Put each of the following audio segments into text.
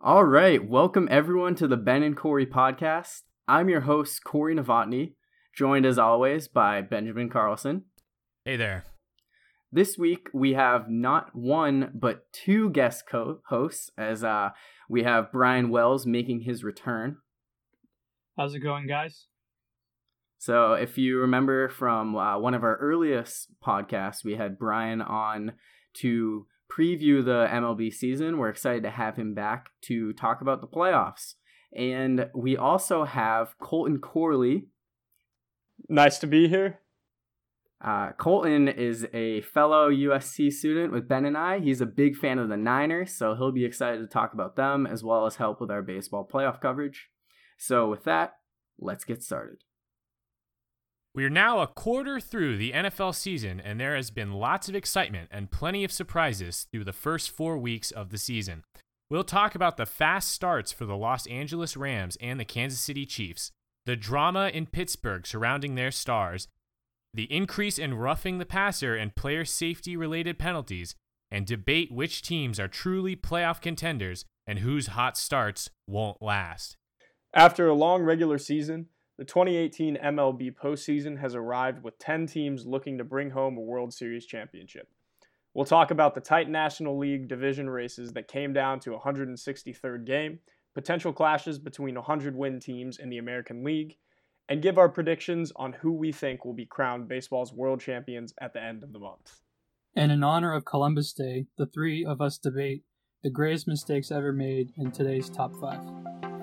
All right, welcome everyone to the Ben and Corey podcast. I'm your host, Corey Novotny, joined as always by Benjamin Carlson. Hey there. This week we have not one but two guest co- hosts, as uh, we have Brian Wells making his return. How's it going, guys? So, if you remember from uh, one of our earliest podcasts, we had Brian on to preview the MLB season. We're excited to have him back to talk about the playoffs. And we also have Colton Corley. Nice to be here. Uh, Colton is a fellow USC student with Ben and I. He's a big fan of the Niners, so he'll be excited to talk about them as well as help with our baseball playoff coverage. So, with that, let's get started. We are now a quarter through the NFL season, and there has been lots of excitement and plenty of surprises through the first four weeks of the season. We'll talk about the fast starts for the Los Angeles Rams and the Kansas City Chiefs, the drama in Pittsburgh surrounding their stars, the increase in roughing the passer and player safety related penalties, and debate which teams are truly playoff contenders and whose hot starts won't last. After a long regular season, the 2018 MLB postseason has arrived with 10 teams looking to bring home a World Series championship. We'll talk about the tight National League division races that came down to a 163rd game, potential clashes between 100 win teams in the American League, and give our predictions on who we think will be crowned baseball's world champions at the end of the month. And in honor of Columbus Day, the three of us debate the greatest mistakes ever made in today's top five.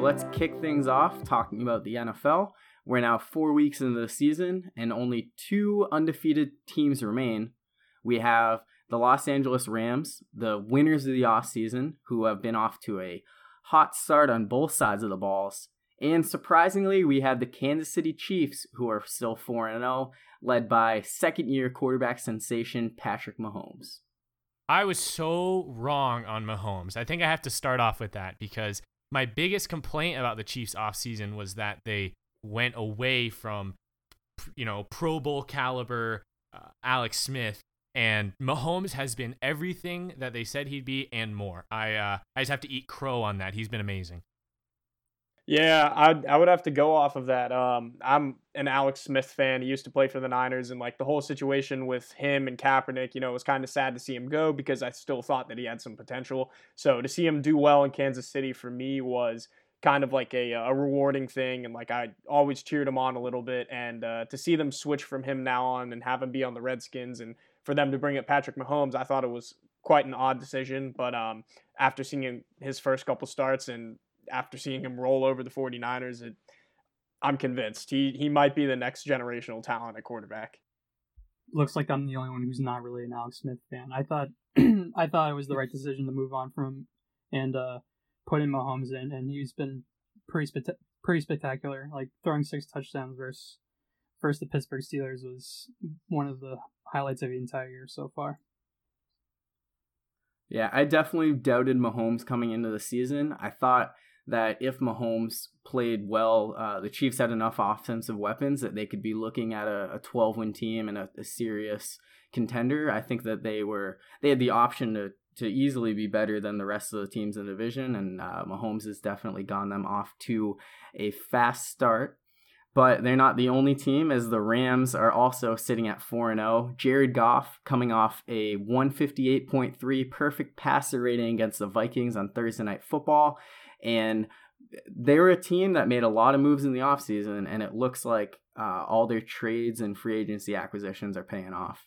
Let's kick things off talking about the NFL. We're now four weeks into the season, and only two undefeated teams remain. We have the Los Angeles Rams, the winners of the offseason, who have been off to a hot start on both sides of the balls. And surprisingly, we have the Kansas City Chiefs, who are still 4 0, led by second year quarterback sensation Patrick Mahomes. I was so wrong on Mahomes. I think I have to start off with that because my biggest complaint about the Chiefs offseason was that they went away from, you know, Pro Bowl caliber uh, Alex Smith, and Mahomes has been everything that they said he'd be and more. I uh, I just have to eat crow on that. He's been amazing. Yeah, I I would have to go off of that. Um, I'm an Alex Smith fan. He used to play for the Niners, and like the whole situation with him and Kaepernick, you know, it was kind of sad to see him go because I still thought that he had some potential. So to see him do well in Kansas City for me was kind of like a a rewarding thing, and like I always cheered him on a little bit. And uh, to see them switch from him now on and have him be on the Redskins, and for them to bring up Patrick Mahomes, I thought it was quite an odd decision. But um, after seeing his first couple starts and after seeing him roll over the 49ers, it, I'm convinced he he might be the next generational talent at quarterback. Looks like I'm the only one who's not really an Alex Smith fan. I thought I thought it was the right decision to move on from him and uh, put in Mahomes in, and he's been pretty spect- pretty spectacular. Like throwing six touchdowns versus versus the Pittsburgh Steelers was one of the highlights of the entire year so far. Yeah, I definitely doubted Mahomes coming into the season. I thought that if Mahomes played well, uh, the Chiefs had enough offensive weapons that they could be looking at a, a 12 win team and a, a, serious contender. I think that they were they had the option to to easily be better than the rest of the teams in the division, and uh, Mahomes has definitely gone them off to a fast start. But they're not the only team, as the Rams are also sitting at 4 0. Jared Goff coming off a 158.3 perfect passer rating against the Vikings on Thursday Night Football. And they were a team that made a lot of moves in the offseason, and it looks like uh, all their trades and free agency acquisitions are paying off.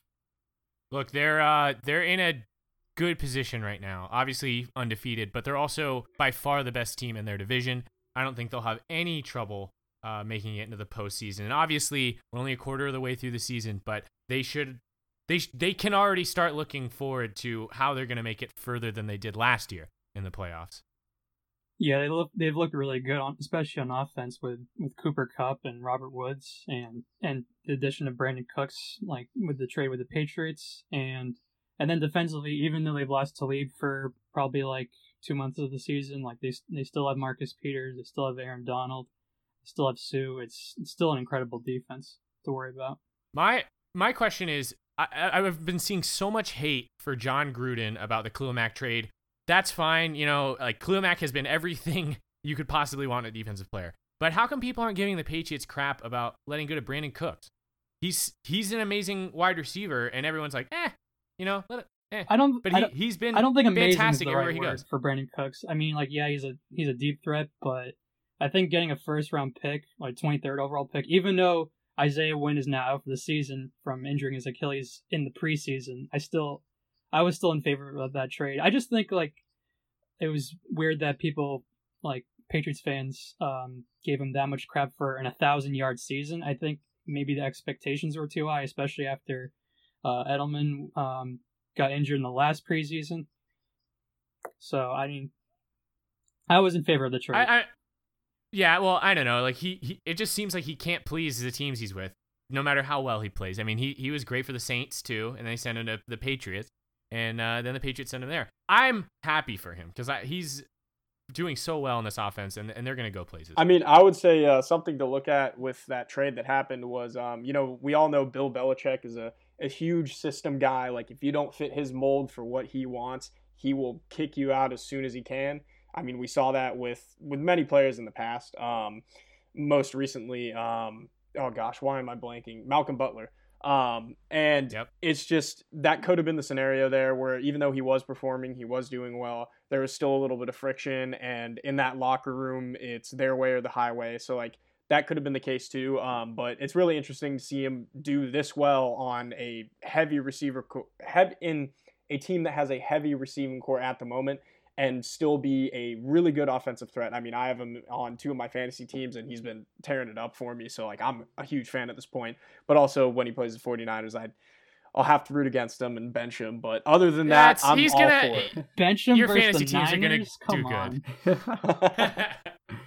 Look, they're uh, they're in a good position right now. Obviously undefeated, but they're also by far the best team in their division. I don't think they'll have any trouble uh, making it into the postseason. And obviously, we're only a quarter of the way through the season, but they should they sh- they can already start looking forward to how they're going to make it further than they did last year in the playoffs. Yeah, they look they've looked really good on especially on offense with with Cooper Kupp and Robert Woods and and the addition of Brandin Cooks like with the trade with the Patriots and and then defensively even though they've lost Talib for probably like two months of the season like they they still have Marcus Peters they still have Aaron Donald they still have Suh. it's, it's still an incredible defense to worry about. My my question is I, I've been seeing so much hate for Jon Gruden about the Khalil trade that's fine. You know, like Khalil has been everything you could possibly want a defensive player. But how come people aren't giving the Patriots crap about letting go to Brandin Cooks? He's he's an amazing wide receiver, and everyone's like, eh, you know, let it. Eh. I don't. But he, don't, he's been I don't think amazing fantastic is the everywhere right he word goes. for Brandin Cooks. I mean, like, yeah, he's a he's a deep threat, but I think getting a first round pick, like twenty third overall pick, even though Isaiah Wynn is now out for the season from injuring his Achilles in the preseason, I still, I was still in favor of that trade. I just think like it was weird that people like Patriots fans um, gave him that much crap for an a thousand yard season. I think maybe the expectations were too high, especially after uh, Edelman um, got injured in the last preseason. So I mean, I was in favor of the trade. I, I, yeah, well, I don't know. Like he, he, it just seems like he can't please the teams he's with, no matter how well he plays. I mean, he he was great for the Saints too, and they sent him to the Patriots, and uh, then the Patriots sent him there. I'm happy for him because he's doing so well in this offense, and, and they're going to go places. I mean, I would say uh, something to look at with that trade that happened was, um, you know, we all know Bill Belichick is a, a huge system guy. Like, if you don't fit his mold for what he wants, he will kick you out as soon as he can. I mean, we saw that with with many players in the past. Um, most recently, um, oh gosh, why am I blanking? Malcolm Butler. Um, and yep. it's just that could have been the scenario there where even though he was performing, he was doing well, there was still a little bit of friction. And in that locker room, it's their way or the highway. So, like, that could have been the case too. Um, but it's really interesting to see him do this well on a heavy receiver, co- hev- in a team that has a heavy receiving core at the moment and still be a really good offensive threat. I mean, I have him on two of my fantasy teams and he's been tearing it up for me. So like I'm a huge fan at this point. But also when he plays the 49ers, I'd I'll have to root against him and bench him. But other than that, That's, I'm he's all gonna, for it. Bench him Your versus fantasy the teams are gonna Niners? Come do on. good.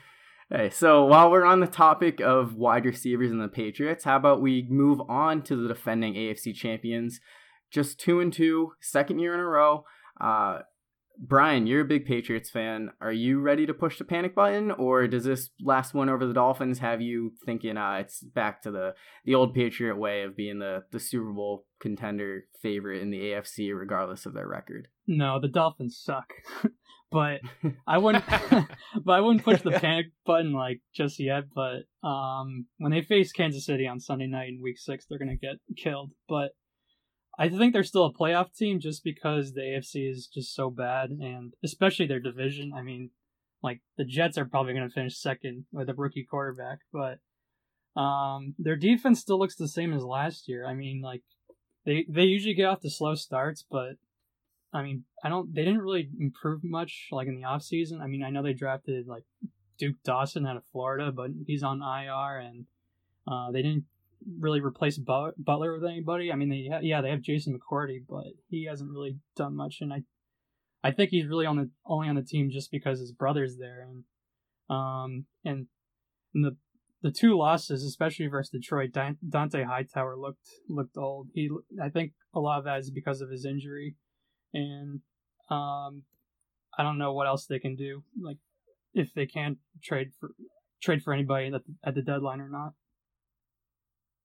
Hey, so while we're on the topic of wide receivers and the Patriots, how about we move on to the defending AFC champions? Just two and two, second year in a row. Uh, Brian, you're a big Patriots fan. Are you ready to push the panic button, or does this last one over the Dolphins have you thinking uh, it's back to the the old Patriot way of being the the Super Bowl contender favorite in the AFC, regardless of their record? No, the Dolphins suck. but I wouldn't but I wouldn't push the panic button like just yet, but um when they face Kansas City on Sunday night in week 6, they're going to get killed. But I think they're still a playoff team just because the AFC is just so bad and especially their division. I mean, like the Jets are probably going to finish second with a rookie quarterback, but um their defense still looks the same as last year. I mean, like they they usually get off to slow starts, but I mean, I don't. They didn't really improve much, like in the off season. I mean, I know they drafted like Duke Dawson out of Florida, but he's on IR, and uh, they didn't really replace Butler with anybody. I mean, they yeah they have Jason McCourty, but he hasn't really done much, and I I think he's really on the only on the team just because his brother's there, and um and, and the the two losses, especially versus Detroit, Dont'a Hightower looked looked old. He I think a lot of that is because of his injury and um, I don't know what else they can do. Like if they can't trade for trade for anybody at the, at the deadline or not.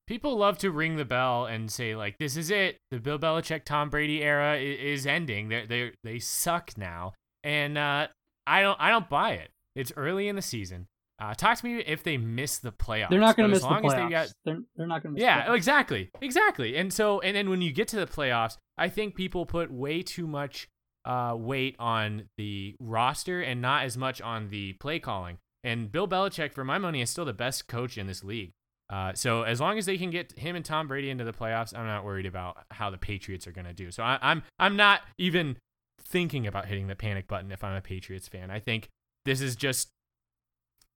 People love to ring the bell and say like, "This is it. The Bill Belichick, Tom Brady era is, ending. They they they suck now." And uh, I don't I don't buy it. It's early in the season. Uh, talk to me if they miss the playoffs. They're not going to miss the playoffs. They got, they're, they're not going to miss. Yeah, playoffs. exactly, exactly. And so, and then when you get to the playoffs, I think people put way too much uh, weight on the roster and not as much on the play calling. And Bill Belichick, for my money, is still the best coach in this league. Uh, so as long as they can get him and Tom Brady into the playoffs, I'm not worried about how the Patriots are going to do. So I, I'm I'm not even thinking about hitting the panic button if I'm a Patriots fan. I think this is just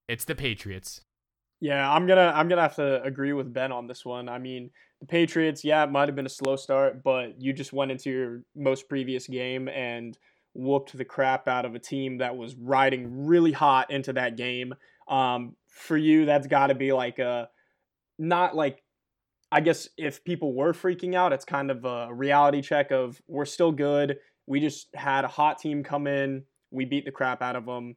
it's the Patriots. Yeah, I'm gonna I'm gonna have to agree with Ben on this one. I mean, the Patriots, yeah, it might have been a slow start, but you just went into your most previous game and whooped the crap out of a team that was riding really hot into that game. Um, for you, that's got to be like a not like I guess if people were freaking out, it's kind of a reality check of we're still good. We just had a hot team come in, we beat the crap out of them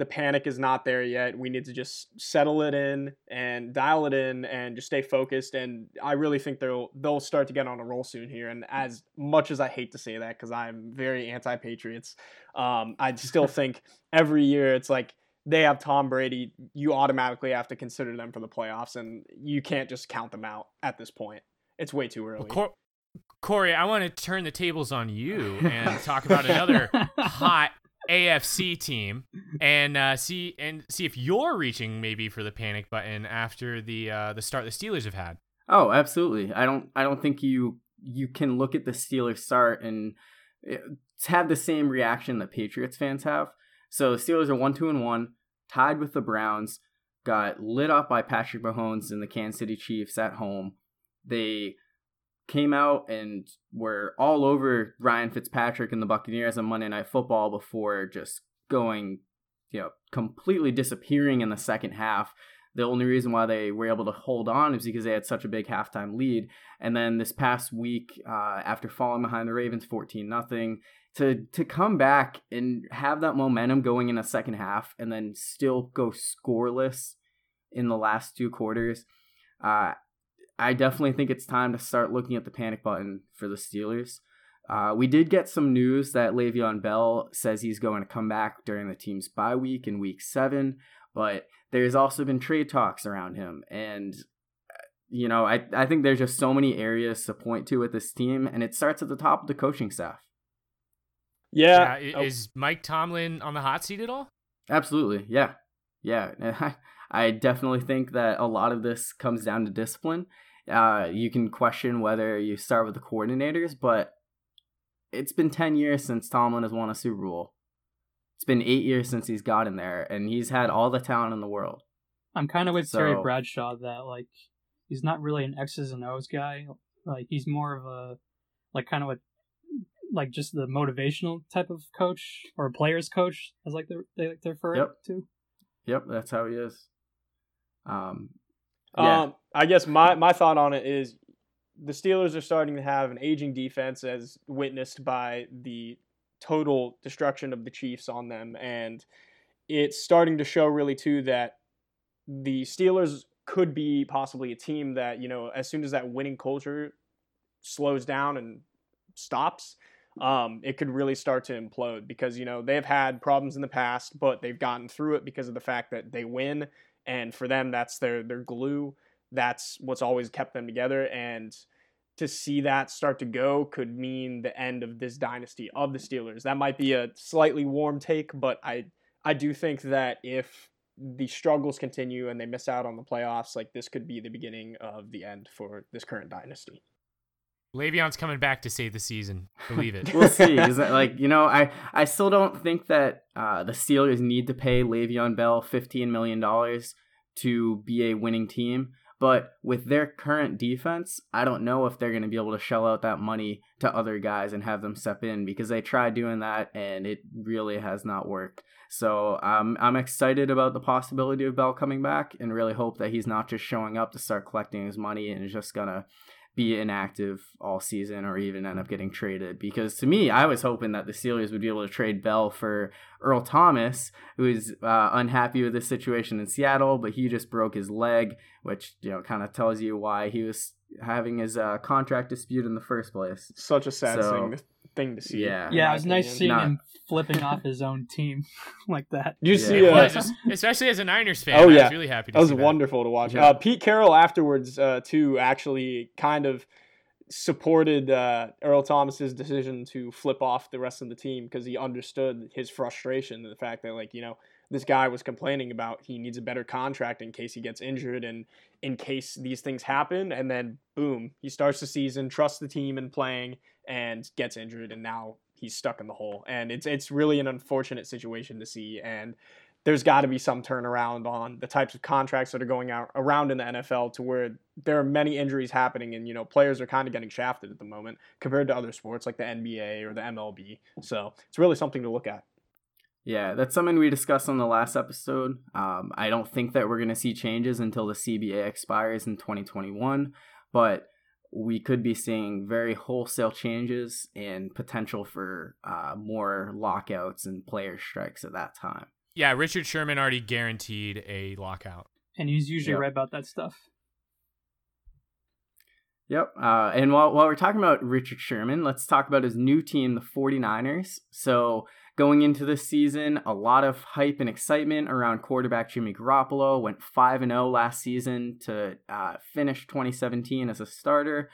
the panic is not there yet. We need to just settle it in and dial it in and just stay focused. And I really think they'll they'll start to get on a roll soon here. And as much as I hate to say that because I'm very anti-Patriots, um, I still think every year it's like they have Tom Brady. You automatically have to consider them for the playoffs, and you can't just count them out at this point. It's way too early. Well, Cor- Corey, I want to turn the tables on you and talk about another hot AFC team and uh, see and see if you're reaching maybe for the panic button after the uh, the start the Steelers have had. Oh, absolutely. I don't I don't think you you can look at the Steelers start and eh, have the same reaction that Patriots fans have. So the Steelers are one two and one, tied with the Browns, got lit up by Patrick Mahomes and the Kansas City Chiefs at home. They came out and were all over Ryan Fitzpatrick and the Buccaneers on Monday Night Football before just going, you know, completely disappearing in the second half. The only reason why they were able to hold on is because they had such a big halftime lead. And then this past week, uh, after falling behind the Ravens 14 nothing, to to come back and have that momentum going in a second half and then still go scoreless in the last two quarters. Uh, I definitely think it's time to start looking at the panic button for the Steelers. Uh, we did get some news that Le'Veon Bell says he's going to come back during the team's bye week in week seven, but there's also been trade talks around him. And, you know, I, I think there's just so many areas to point to with this team, and it starts at the top of the coaching staff. Yeah. yeah is Mike Tomlin on the hot seat at all? Absolutely. Yeah. Yeah. I definitely think that a lot of this comes down to discipline uh, you can question whether you start with the coordinators, but it's been 10 years since Tomlin has won a Super Bowl. It's been eight years since he's gotten there, and he's had all the talent in the world. I'm kind of with so, Terry Bradshaw that, like, he's not really an X's and O's guy. Like, he's more of a, like, kind of a, like, just the motivational type of coach or a player's coach, as like they like to refer yep. to. Yep, that's how he is. Um, yeah. Um, I guess my, my thought on it is the Steelers are starting to have an aging defense as witnessed by the total destruction of the Chiefs on them. And it's starting to show really too that the Steelers could be possibly a team that, you know, as soon as that winning culture slows down and stops, um, it could really start to implode because, you know, they've had problems in the past, but they've gotten through it because of the fact that they win and for them that's their their glue that's what's always kept them together and to see that start to go could mean the end of this dynasty of the Steelers. That might be a slightly warm take, but I I do think that if the struggles continue and they miss out on the playoffs, like this could be the beginning of the end for this current dynasty. Le'Veon's coming back to save the season. Believe it. we'll see. Like you know? I I still don't think that uh, the Steelers need to pay Le'Veon Bell fifteen million dollars to be a winning team. But with their current defense, I don't know if they're going to be able to shell out that money to other guys and have them step in because they tried doing that and it really has not worked. So um, I'm excited about the possibility of Bell coming back and really hope that he's not just showing up to start collecting his money and is just going to be inactive all season or even end up getting traded. Because to me, I was hoping that the Steelers would be able to trade Bell for Earl Thomas, who is uh, unhappy with the situation in Seattle, but he just broke his leg, which you know kind of tells you why he was having his uh, contract dispute in the first place. Such a sad so, thing thing to see. Yeah, yeah, it was nice seeing Not... him flipping off his own team like that. You yeah. see, uh, especially as a Niners fan. Oh yeah, I was really happy. that was wonderful that. to watch. Yeah. Uh, Pete Carroll afterwards uh, too actually kind of supported uh, Earl Thomas's decision to flip off the rest of the team because he understood his frustration and the fact that like you know this guy was complaining about he needs a better contract in case he gets injured and in case these things happen. And then, boom, he starts the season, trusts the team and playing, and gets injured. And now he's stuck in the hole. And it's, it's really an unfortunate situation to see. And there's got to be some turnaround on the types of contracts that are going out around in the NFL to where there are many injuries happening and you know players are kind of getting shafted at the moment compared to other sports like the NBA or the MLB. So it's really something to look at. Yeah, that's something we discussed on the last episode. Um, I don't think that we're going to see changes until the CBA expires in 2021, but we could be seeing very wholesale changes and potential for uh, more lockouts and player strikes at that time. Yeah, Richard Sherman already guaranteed a lockout. And he's usually yep. right about that stuff. Yep. Uh, and while, while we're talking about Richard Sherman, let's talk about his new team, the 49ers. So, going into this season, a lot of hype and excitement around quarterback Jimmy Garoppolo. Went 5 0 last season to uh, finish 2017 as a starter.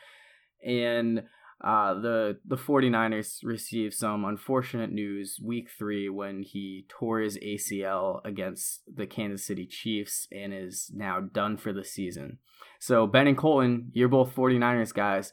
And uh, the the 49ers received some unfortunate news week three when he tore his ACL against the Kansas City Chiefs and is now done for the season. So Ben and Colton, you're both 49ers guys.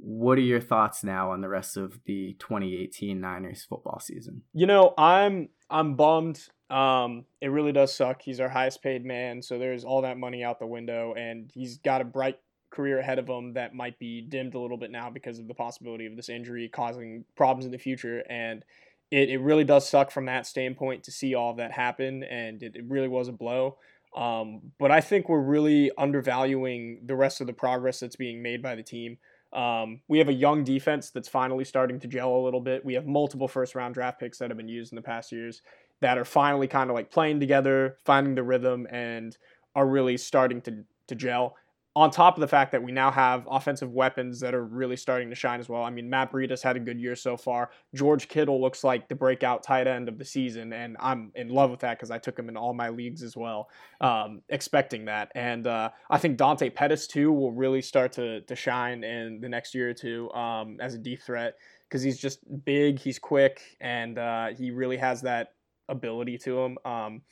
What are your thoughts now on the rest of the 2018 Niners football season? You know, I'm I'm bummed. Um, it really does suck. He's our highest paid man, so there's all that money out the window, and he's got a bright career ahead of him that might be dimmed a little bit now because of the possibility of this injury causing problems in the future. And it, it really does suck from that standpoint to see all of that happen. And it, it really was a blow. Um, but I think we're really undervaluing the rest of the progress that's being made by the team. Um, we have a young defense that's finally starting to gel a little bit. We have multiple first round draft picks that have been used in the past years that are finally kind of like playing together, finding the rhythm, and are really starting to, to gel on top of the fact that we now have offensive weapons that are really starting to shine as well. I mean, Matt Breida's had a good year so far. George Kittle looks like the breakout tight end of the season, and I'm in love with that because I took him in all my leagues as well, um, expecting that. And uh, I think Dante Pettis too will really start to to shine in the next year or two um, as a deep threat because he's just big, he's quick, and uh, he really has that ability to him. Um,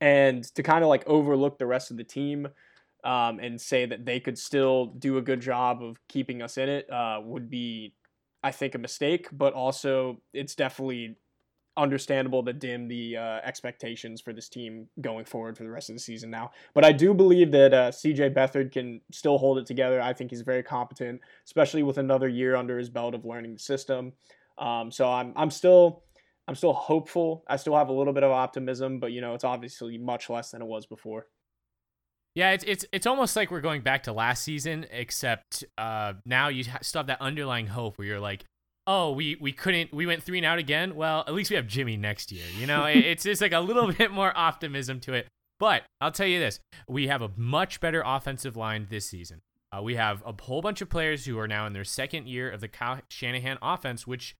and to kind of like overlook the rest of the team um, and say that they could still do a good job of keeping us in it uh, would be, I think, a mistake. But also, it's definitely understandable to dim the uh, expectations for this team going forward for the rest of the season now. But I do believe that uh, CJ Beathard can still hold it together. I think he's very competent, especially with another year under his belt of learning the system. Um, so I'm I'm still I'm still hopeful. I still have a little bit of optimism, but you know it's obviously much less than it was before. Yeah, it's it's it's almost like we're going back to last season, except uh, now you still have that underlying hope where you're like, oh, we we couldn't, we went three and out again. Well, at least we have Jimmy next year. You know, it's just like a little bit more optimism to it. But I'll tell you this: we have a much better offensive line this season. Uh, we have a whole bunch of players who are now in their second year of the Kyle Shanahan offense, which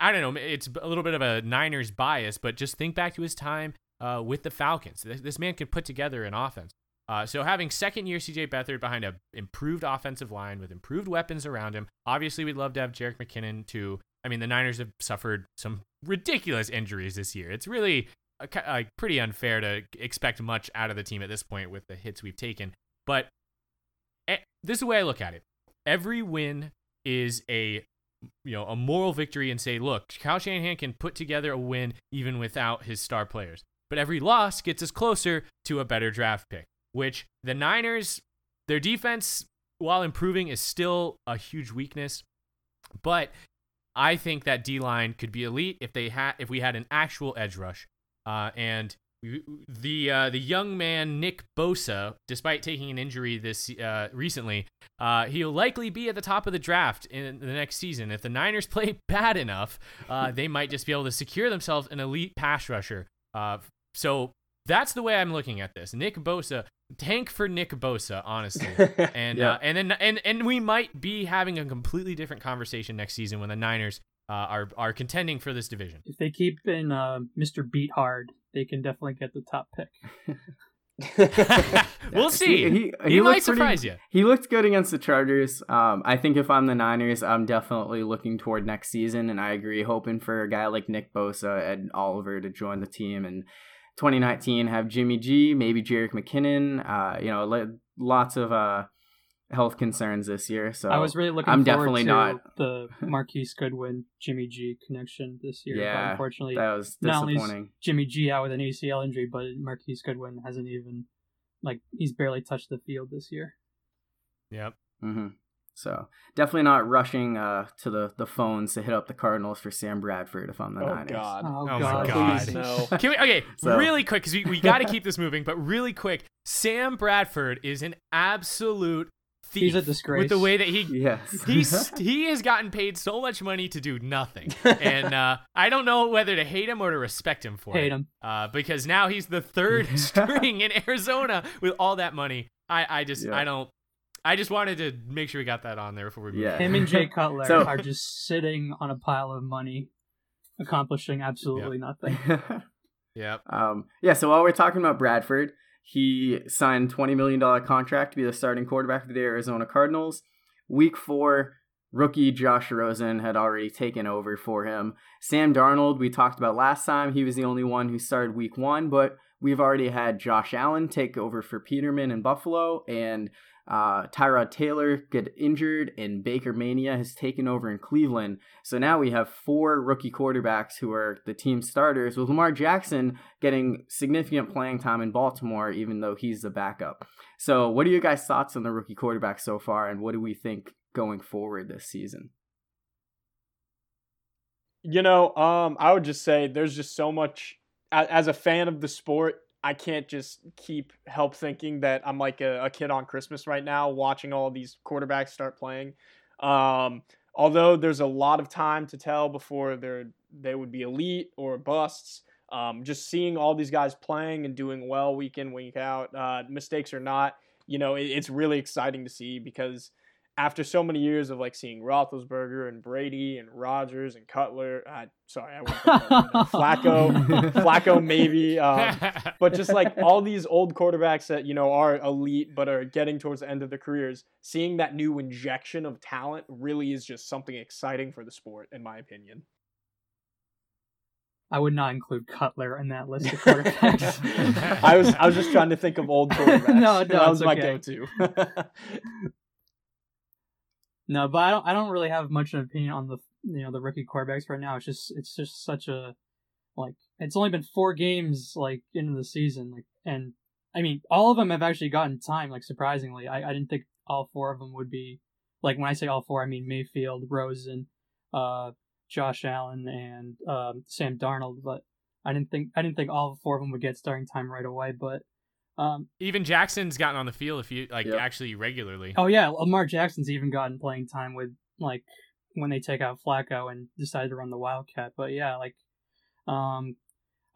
I don't know, it's a little bit of a Niners bias, but just think back to his time uh, with the Falcons. This, this man could put together an offense. Uh, so having second year CJ Beathard behind an improved offensive line with improved weapons around him, obviously we'd love to have Jerick McKinnon too. I mean, the Niners have suffered some ridiculous injuries this year. It's really uh, pretty unfair to expect much out of the team at this point with the hits we've taken. But eh, this is the way I look at it. Every win is a you know a moral victory and say, look, Kyle Shanahan can put together a win even without his star players. But every loss gets us closer to a better draft pick which the Niners, their defense, while improving, is still a huge weakness. But I think that D line could be elite if they had if we had an actual edge rush. Uh, and the uh, the young man Nick Bosa, despite taking an injury this uh, recently, uh, he'll likely be at the top of the draft in the next season. If the Niners play bad enough, uh, they might just be able to secure themselves an elite pass rusher. Uh, so that's the way I'm looking at this. Nick Bosa, tank for Nick Bosa, honestly. And yeah. uh, and then and and we might be having a completely different conversation next season when the Niners uh, are are contending for this division. If they keep in uh, Mr. Beathard, they can definitely get the top pick. we'll see. He, he, he, he might surprise pretty, you. He looked good against the Chargers. Um, I think if I'm the Niners, I'm definitely looking toward next season, and I agree, hoping for a guy like Nick Bosa and Oliver to join the team and 2019 have Jimmy G, maybe Jerick McKinnon. Uh, you know, lots of uh, health concerns this year. So I was really looking. I'm forward definitely to not the Marquise Goodwin Jimmy G connection this year. Yeah, but unfortunately, that was not only is disappointing. Jimmy G out with an ACL injury, but Marquise Goodwin hasn't even like he's barely touched the field this year. Yep. hmm So definitely not rushing uh, to the, the phones to hit up the Cardinals for Sam Bradford if I'm the Oh Niners. God. Oh, my God, God. Please no. Can we, okay, So- really quick because we, we got to keep this moving, but really quick. Sam Bradford is an absolute thief. He's a disgrace. with the way that he Yes. he's he has gotten paid so much money to do nothing, and uh, I don't know whether to hate him or to respect him for Hate it. him. uh, because now he's the third string in Arizona with all that money. I I just Yeah. I don't. I just wanted to make sure we got that on there before we move. Yeah. Him and Jay Cutler So- are just sitting on a pile of money, accomplishing absolutely nothing. Yep. um, yeah, so while we're talking about Bradford, he signed $20 million contract to be the starting quarterback for the Arizona Cardinals. Week four, rookie Josh Rosen had already taken over for him. Sam Darnold, we talked about last time, he was the only one who started week one, but we've already had Josh Allen take over for Peterman in Buffalo, and uh, Tyrod Taylor get injured, and Baker Mania has taken over in Cleveland. So now we have four rookie quarterbacks who are the team starters, with Lamar Jackson getting significant playing time in Baltimore, even though he's the backup. So, what are your guys' thoughts on the rookie quarterback so far, and what do we think going forward this season? You know, um, I would just say there's just so much. As a fan of the sport, I can't just keep help thinking that I'm like a, a kid on Christmas right now, watching all these quarterbacks start playing. Um, although there's a lot of time to tell before they're they would be elite or busts. Um, just seeing all these guys playing and doing well week in week out, uh, mistakes or not, you know, it, it's really exciting to see because after so many years of like seeing Roethlisberger and Brady and Rodgers and Cutler, uh, sorry, I went Flacco, Flacco maybe, um, but just like all these old quarterbacks that you know are elite but are getting towards the end of their careers, seeing that new injection of talent really is just something exciting for the sport, in my opinion. I would not include Cutler in that list of quarterbacks. I was I was just trying to think of old quarterbacks. No, no, that was my okay. go-to. No, but I don't. I don't really have much of an opinion on the you know the rookie quarterbacks right now. It's just it's just such a like it's only been four games like into the season like and I mean all of them have actually gotten time like surprisingly. I, I didn't think all four of them would be like when I say all four I mean Mayfield, Rosen, uh, Josh Allen, and um, Sam Darnold. But I didn't think I didn't think all four of them would get starting time right away. But um, Even Jackson's gotten on the field if you like Yep. actually regularly. Oh yeah, Lamar Jackson's even gotten playing time with like when they take out Flacco and decide to run the Wildcat. But yeah, like um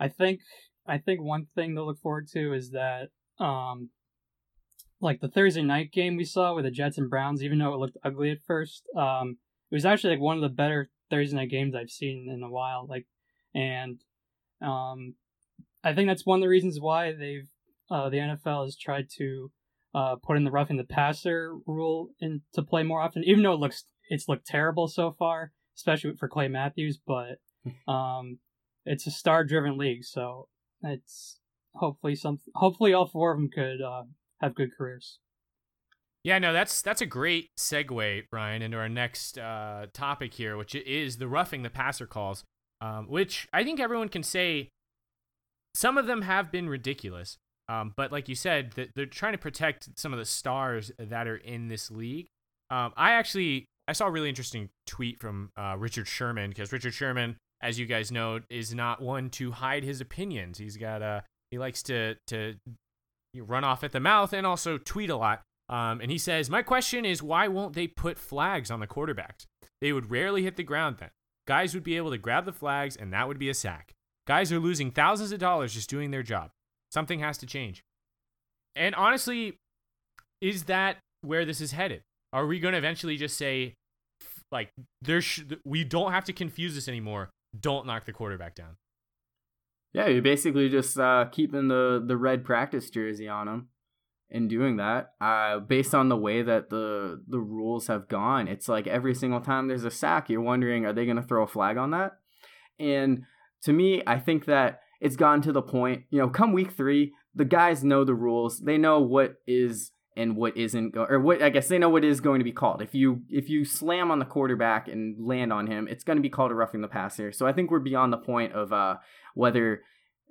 I think I think one thing to look forward to is that um like the Thursday night game we saw with the Jets and Browns, even though it looked ugly at first, um it was actually like one of the better Thursday night games I've seen in a while. Like and um I think that's one of the reasons why they've uh, the NFL has tried to uh, put in the roughing the passer rule into play more often, even though it looks it's looked terrible so far, especially for Clay Matthews. But um, it's a star driven league, so it's hopefully some hopefully all four of them could uh, have good careers. Yeah, no, that's that's a great segue, Brian, into our next uh, topic here, which is the roughing the passer calls, um, which I think everyone can say some of them have been ridiculous. Um, but like you said, they're trying to protect some of the stars that are in this league. Um, I actually I saw a really interesting tweet from uh, Richard Sherman because Richard Sherman, as you guys know, is not one to hide his opinions. He's got a he likes to to run off at the mouth and also tweet a lot. Um, and he says, My question is, why won't they put flags on the quarterbacks? They would rarely hit the ground then. Guys would be able to grab the flags, and that would be a sack. Guys are losing thousands of dollars just doing their job. Something has to change. And honestly, is that where this is headed? Are we going to eventually just say, like, there sh- we don't have to confuse this anymore. Don't knock the quarterback down. Yeah, you're basically just uh, keeping the, the red practice jersey on him and doing that. Uh, based on the way that the the rules have gone, it's like every single time there's a sack, you're wondering, are they going to throw a flag on that? And to me, I think that it's gotten to the point, you know, come week three, the guys know the rules. They know what is and what isn't go- or what I guess they know what is going to be called. If you if you slam on the quarterback and land on him, it's going to be called a roughing the passer. So I think we're beyond the point of uh, whether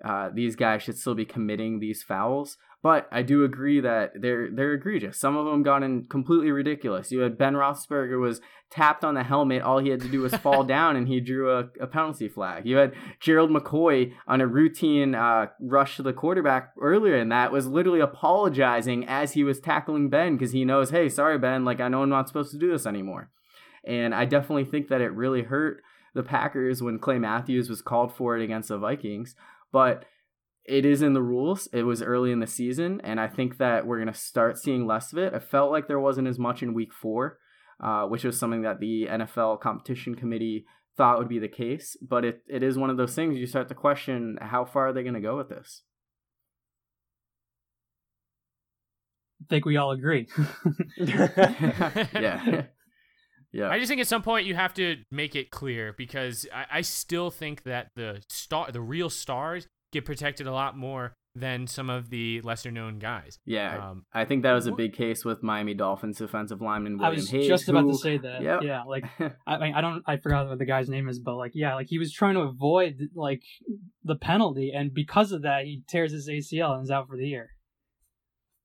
uh, these guys should still be committing these fouls. But I do agree that they're they're egregious. Some of them got in completely ridiculous. You had Ben Roethlisberger was tapped on the helmet. All he had to do was fall down, and he drew a, a penalty flag. You had Gerald McCoy on a routine uh, rush to the quarterback earlier, and that was literally apologizing as he was tackling Ben because he knows, hey, sorry Ben, like I know I'm not supposed to do this anymore. And I definitely think that it really hurt the Packers when Clay Matthews was called for it against the Vikings. But it is in the rules. It was early in the season, and I think that we're going to start seeing less of it. It felt like there wasn't as much in week four, uh, which was something that the NFL competition committee thought would be the case. But it, it is one of those things you start to question how far are they going to go with this? I think we all agree. yeah. Yeah. I just think at some point you have to make it clear because I, I still think that the star, the real stars, get protected a lot more than some of the lesser known guys. Yeah, Um, I think that was a big case with Miami Dolphins defensive lineman William I was Hayes. just about who- to say that. Yep. Yeah, like I mean, I don't I forgot what the guy's name is, but like yeah, like he was trying to avoid like the penalty, and because of that, he tears his ACL and is out for the year.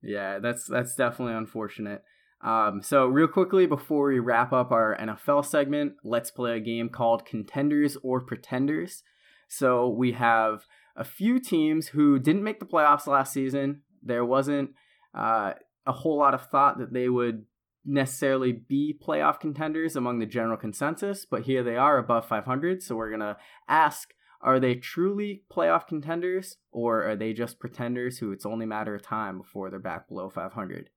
Yeah, that's that's definitely unfortunate. Um, so real quickly before we wrap up our NFL segment, let's play a game called Contenders or Pretenders. So we have a few teams who didn't make the playoffs last season. There wasn't uh, a whole lot of thought that they would necessarily be playoff contenders among the general consensus, but here they are above 500. So we're gonna ask are they truly playoff contenders or are they just pretenders who it's only a matter of time before they're back below 500?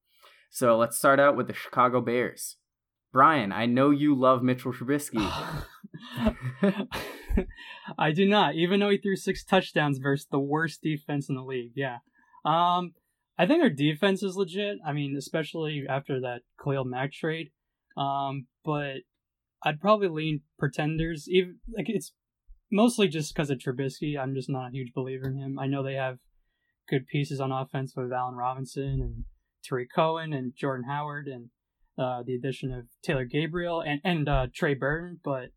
So let's start out with the Chicago Bears. Brian, I know you love Mitchell Trubisky. I do not, even though he threw six touchdowns versus the worst defense in the league. Yeah. Um, I think our defense is legit. I mean, especially after that Khalil Mack trade. Um, but I'd probably lean pretenders. Even like it's mostly just because of Trubisky. I'm just not a huge believer in him. I know they have good pieces on offense with Allen Robinson and Tarik Cohen and Jordan Howard and uh, the addition of Taylor Gabriel and and uh, Trey Burton, but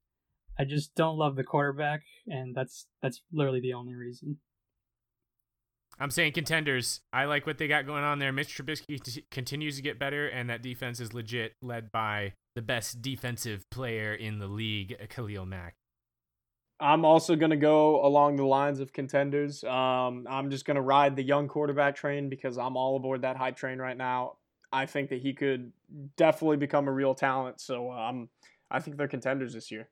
I just don't love the quarterback, and that's that's literally the only reason. I'm saying contenders. I like what they got going on there. Mitch Trubisky t- continues to get better, and that defense is legit, led by the best defensive player in the league, Khalil Mack. I'm also going to go along the lines of contenders. Um, I'm just going to ride the young quarterback train because I'm all aboard that hype train right now. I think that he could definitely become a real talent. So um, I think they're contenders this year.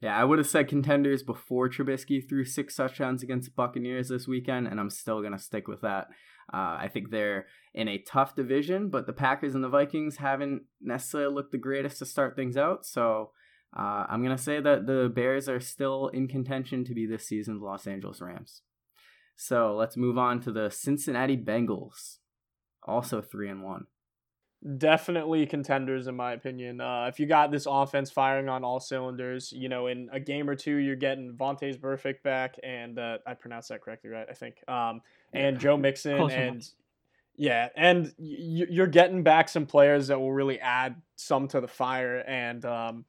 Yeah, I would have said contenders before Trubisky threw six touchdowns against Buccaneers this weekend, and I'm still going to stick with that. Uh, I think they're in a tough division, but the Packers and the Vikings haven't necessarily looked the greatest to start things out. So uh, I'm going to say that the Bears are still in contention to be this season's Los Angeles Rams. So let's move on to the Cincinnati Bengals, also three and one. Definitely contenders, in my opinion. Uh, if you got this offense firing on all cylinders, you know, in a game or two, you're getting Vontaze Burfict back, and uh, I pronounced that correctly, right? I think. Um, and Joe Mixon, Close and enough. yeah, and y- you're getting back some players that will really add some to the fire, and um,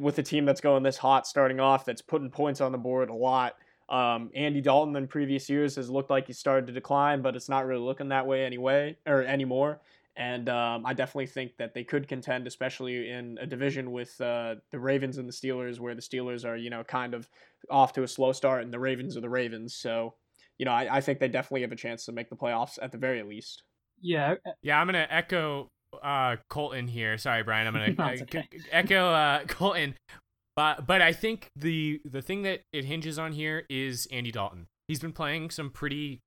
with a team that's going this hot starting off, that's putting points on the board a lot. Um, Andy Dalton in previous years has looked like he started to decline, but it's not really looking that way anyway or anymore. And um, I definitely think that they could contend, especially in a division with uh, the Ravens and the Steelers, where the Steelers are, you know, kind of off to a slow start, and the Ravens are the Ravens. So, you know, I, I think they definitely have a chance to make the playoffs at the very least. Yeah, Yeah, I'm gonna echo uh, Colton here. Sorry, Brian. I'm gonna No, uh, it's okay. echo uh, Colton. But but I think the the thing that it hinges on here is Andy Dalton. He's been playing some pretty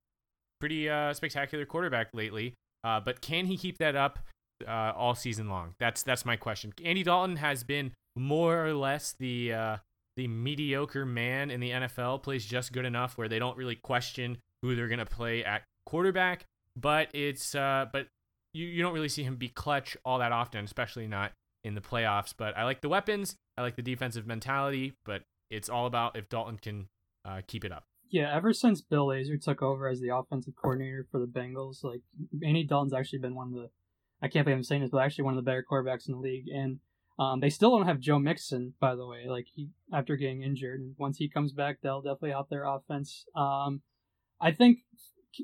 pretty uh, spectacular quarterback lately. Uh, but can he keep that up uh, all season long? That's that's my question. Andy Dalton has been more or less the uh, the mediocre man in the NFL. Plays just good enough where they don't really question who they're gonna play at quarterback. But it's uh, but you, you don't really see him be clutch all that often, especially not in the playoffs. But I like the weapons. I like the defensive mentality. But it's all about if Dalton can uh, keep it up. Yeah, ever since Bill Lazor took over as the offensive coordinator for the Bengals, like Andy Dalton's actually been one of the I can't believe I'm saying this, but actually one of the better quarterbacks in the league. And um, they still don't have Joe Mixon, by the way. Like he after getting injured, and once he comes back, they'll definitely help their offense. Um, I think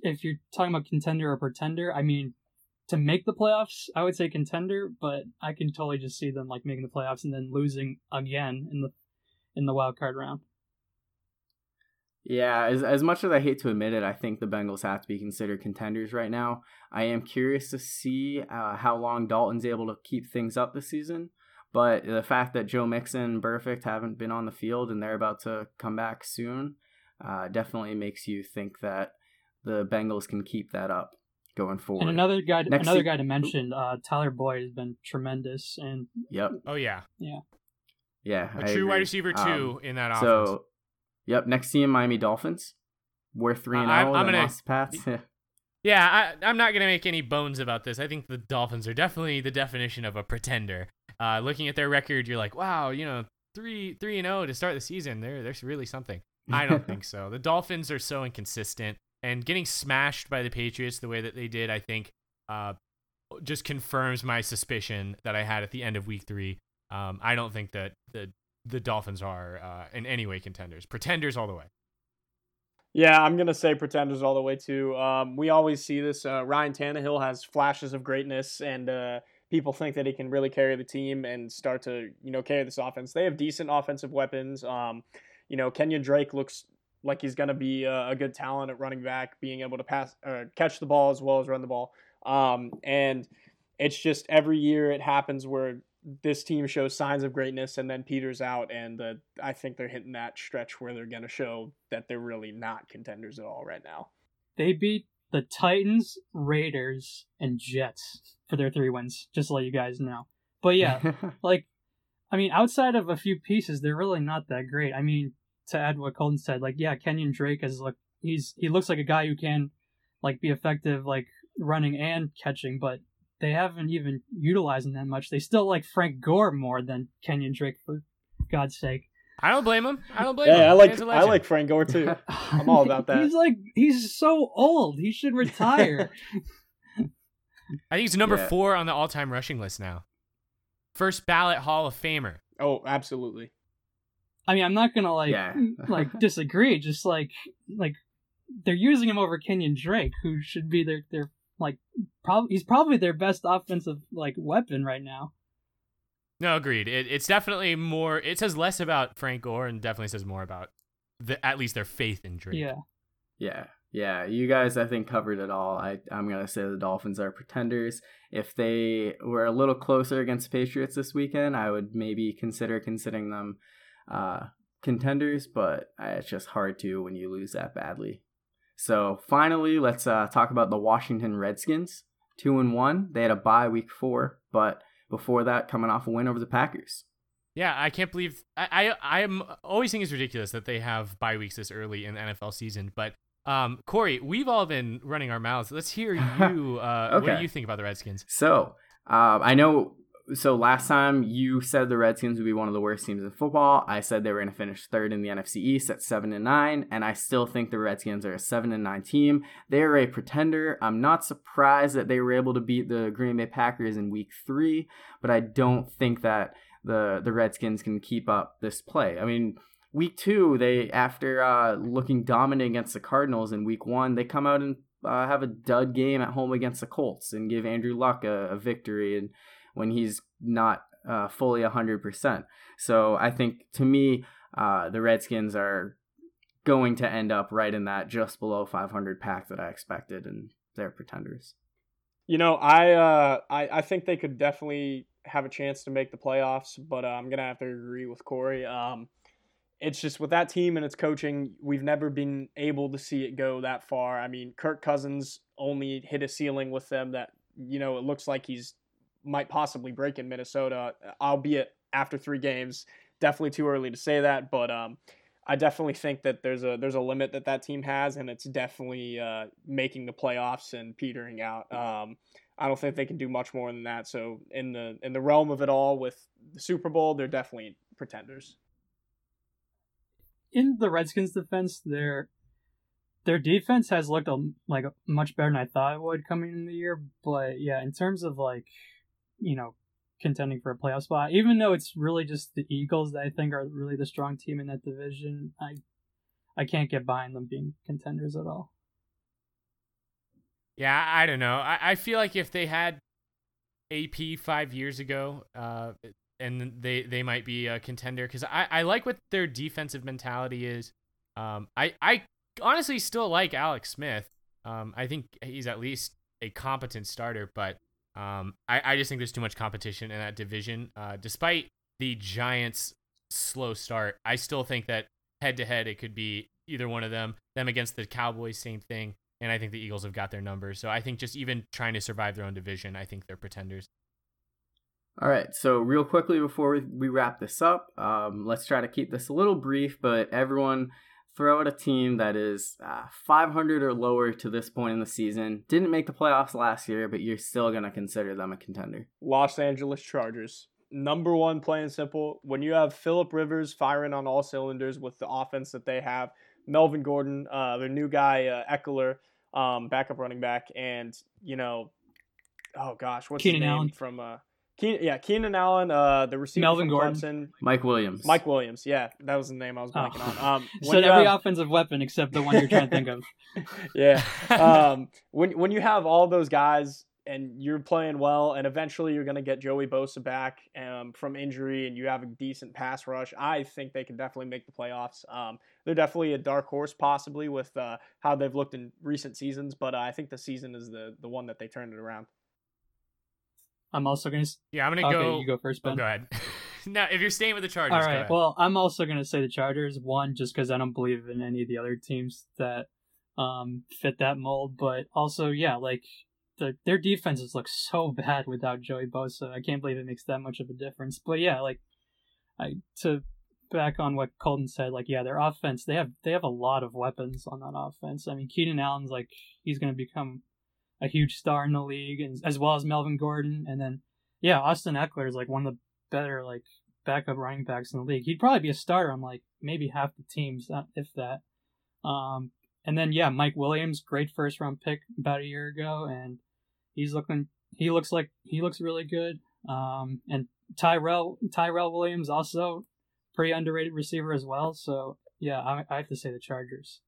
if you're talking about contender or pretender, I mean, to make the playoffs, I would say contender, but I can totally just see them like making the playoffs and then losing again in the in the wild card round. Yeah, as as much as I hate to admit it, I think the Bengals have to be considered contenders right now. I am curious to see uh, how long Dalton's able to keep things up this season. But the fact that Joe Mixon and Burfict haven't been on the field and they're about to come back soon uh, definitely makes you think that the Bengals can keep that up going forward. And another guy, Next another se- guy to mention, uh, Tyler Boyd has been tremendous. And yep. Oh yeah. Yeah. Yeah. A true wide receiver too um, in that offense. So Yep, next team Miami Dolphins. We're three and zero. Oh, I'm gonna Pats. yeah, I, am not gonna make any bones about this. I think the Dolphins are definitely the definition of a pretender. Uh, looking at their record, you're like, wow, you know, three three and zero to start the season. There, there's really something. I don't think so. The Dolphins are so inconsistent, and getting smashed by the Patriots the way that they did, I think, uh, just confirms my suspicion that I had at the end of Week Three. Um, I don't think that the the Dolphins are uh, in any way contenders. Pretenders all the way. Yeah, I'm gonna say pretenders all the way too. Um, we always see this. Uh, Ryan Tannehill has flashes of greatness, and uh, people think that he can really carry the team and start to you know carry this offense. They have decent offensive weapons. Um, you know, Kenyon Drake looks like he's gonna be a, a, good talent at running back, being able to pass or catch the ball as well as run the ball. Um, and it's just every year it happens where this team shows signs of greatness and then peters out and uh, i think they're hitting that stretch where they're going to show that they're really not contenders at all right now. They beat the titans raiders and jets for their three wins just to let you guys know. But yeah like i mean outside of a few pieces they're really not that great. I mean to add what colton said like yeah kenyon drake is like he's he looks like a guy who can like be effective like running and catching but they haven't even utilized him that much. They still like Frank Gore more than Kenyon Drake, for God's sake. I don't blame him. I don't blame yeah, him. Yeah, I like I like Frank Gore too. I'm all about that. he's like he's so old. He should retire. I think he's number yeah. four on the all-time rushing list now. First ballot Hall of Famer. Oh, absolutely. I mean, I'm not gonna like yeah. like disagree. Just like like they're using him over Kenyon Drake, who should be their their like, probably he's probably their best offensive like weapon right now. No, agreed. It, it's definitely more. It says less about Frank Gore and definitely says more about the at least their faith in Drake. Yeah. Yeah. Yeah, you guys, I think covered it all. I I'm gonna say the Dolphins are pretenders. If they were a little closer against Patriots this weekend, I would maybe consider considering them uh, contenders. But it's just hard to when you lose that badly. So finally, let's uh, talk about the Washington Redskins. Two and one. They had a bye week four, but before that, coming off a win over the Packers. Yeah, I can't believe I I am always think it's ridiculous that they have bye weeks this early in the NFL season. But um, Corey, we've all been running our mouths. Let's hear you. Uh, okay. What do you think about the Redskins? So uh, I know so last time you said the Redskins would be one of the worst teams in football. I said they were going to finish third in the NFC East at seven and nine, and I still think the Redskins are a seven and nine team. They are a pretender. I'm not surprised that they were able to beat the Green Bay Packers in Week Three, but I don't think that the the Redskins can keep up this play. I mean. Week two, they after uh, looking dominant against the Cardinals in Week one, they come out and uh, have a dud game at home against the Colts and give Andrew Luck a, a victory. And when he's not uh, fully 100%. So I think to me, uh, the Redskins are going to end up right in that just below 500 pack that I expected, and they're pretenders. You know, I uh, I, I think they could definitely have a chance to make the playoffs, but uh, I'm gonna have to agree with Corey. Um, it's just with that team and its coaching, we've never been able to see it go that far. I mean, Kirk Cousins only hit a ceiling with them that you know it looks like he's might possibly break in Minnesota, albeit after three games. Definitely too early to say that, but um, I definitely think that there's a there's a limit that that team has, and it's definitely uh, making the playoffs and petering out. Um, I don't think they can do much more than that. So in the in the realm of it all, with the Super Bowl, they're definitely pretenders. in the Redskins' defense, their their defense has looked a, like much better than I thought it would coming in the year. But yeah, in terms of like you know contending for a playoff spot, even though it's really just the Eagles that I think are really the strong team in that division, I I can't get behind them being contenders at all. Yeah, I don't know. I, I feel like if they had AP five years ago, uh, and they they might be a contender because I, I like what their defensive mentality is. Um, I I honestly still like Alex Smith. Um, I think he's at least a competent starter, but um, I I just think there's too much competition in that division. Uh, despite the Giants' slow start, I still think that head to head it could be either one of them. Them against the Cowboys, same thing. And I think the Eagles have got their numbers. So I think just even trying to survive their own division, I think they're pretenders. All right, so real quickly before we, wrap this up, um, let's try to keep this a little brief, but everyone throw out a team that is uh, 500 or lower to this point in the season. Didn't make the playoffs last year, but you're still going to consider them a contender. Los Angeles Chargers. Number one, plain simple. When you have Philip Rivers firing on all cylinders with the offense that they have, Melvin Gordon, uh, their new guy, uh, Ekeler, um, backup running back, and you know, oh gosh, what's Keenan his name Allen. from? Uh, Keen, yeah, Keenan Allen, uh, the receiver Melvin from Gordon. Clemson, Mike Williams. Mike Williams. Yeah, that was the name I was blanking Oh. on. Um, So every have- offensive weapon except the one you're trying to think of. yeah. Um, when when you have all those guys and you're playing well, and eventually you're gonna get Joey Bosa back um, from injury, and you have a decent pass rush, I think they can definitely make the playoffs. Um, they're definitely a dark horse, possibly with uh, how they've looked in recent seasons, but uh, I think the season is the the one that they turned it around. I'm also gonna. Yeah, I'm gonna Okay, go. you go first, Oh, Ben. go ahead. now, if you're staying with the Chargers, All go ahead. Well, I'm also gonna say the Chargers. One, just because I don't believe in any of the other teams that um fit that mold, but also, yeah, like the their defenses look so bad without Joey Bosa. I can't believe it makes that much of a difference. But yeah, like I to back on what Colton said, like yeah, their offense they have they have a lot of weapons on that offense. I mean, Keenan Allen's like he's gonna become a huge star in the league, and as well as Melvin Gordon, and then yeah, Austin Ekeler is like one of the better like backup running backs in the league. He'd probably be a starter on like maybe half the teams, uh, if that. Um, and then yeah, Mike Williams, great first round pick about a year ago, and he's looking. He looks like he looks really good. Um, and Tyrell Tyrell Williams also pretty underrated receiver as well. So yeah, I, I have to say the Chargers.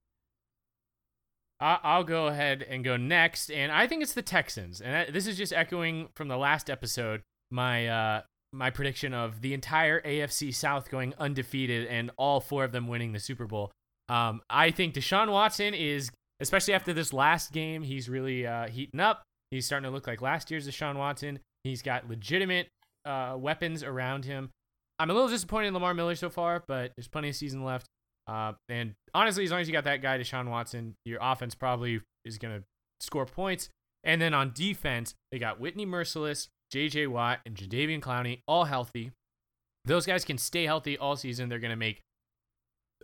I'll go ahead and go next, and I think it's the Texans. And this is just echoing from the last episode my uh, my prediction of the entire AFC South going undefeated and all four of them winning the Super Bowl. Um, I think Deshaun Watson is, especially after this last game, he's really uh, heating up. He's starting to look like last year's Deshaun Watson. He's got legitimate uh, weapons around him. I'm a little disappointed in Lamar Miller so far, but there's plenty of season left. Uh, and honestly, as long as you got that guy, Deshaun Watson, your offense probably is going to score points. And then on defense, they got Whitney Mercilus, J.J. Watt, and Jadeveon Clowney, all healthy. Those guys can stay healthy all season. They're going to make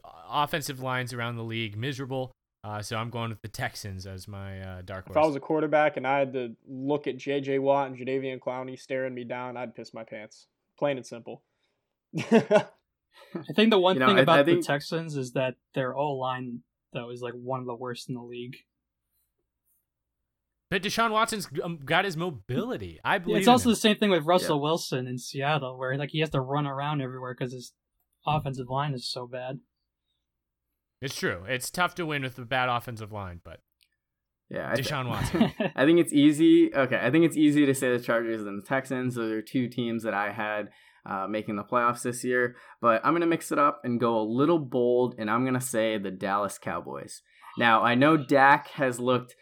uh, offensive lines around the league miserable. Uh, so I'm going with the Texans as my uh, dark If I was a quarterback and I had to look at J.J. Watt and Jadeveon Clowney staring me down, I'd piss my pants. Plain and simple. I think the one You know, thing I- I about think- the Texans is that their O line though is like one of the worst in the league. but Deshaun Watson's um, got his mobility. I believe it's also him. the same thing with Russell Wilson in Seattle, where like he has to run around everywhere because his offensive line is so bad. It's true. It's tough to win with a bad offensive line, but Yeah, I thi- Deshaun Watson. I think it's easy. Okay, I think it's easy to say the Chargers and the Texans. Those are two teams that I had uh, making the playoffs this year. But I'm gonna mix it up and go a little bold, and I'm gonna say the Dallas Cowboys. Now I know Dak has looked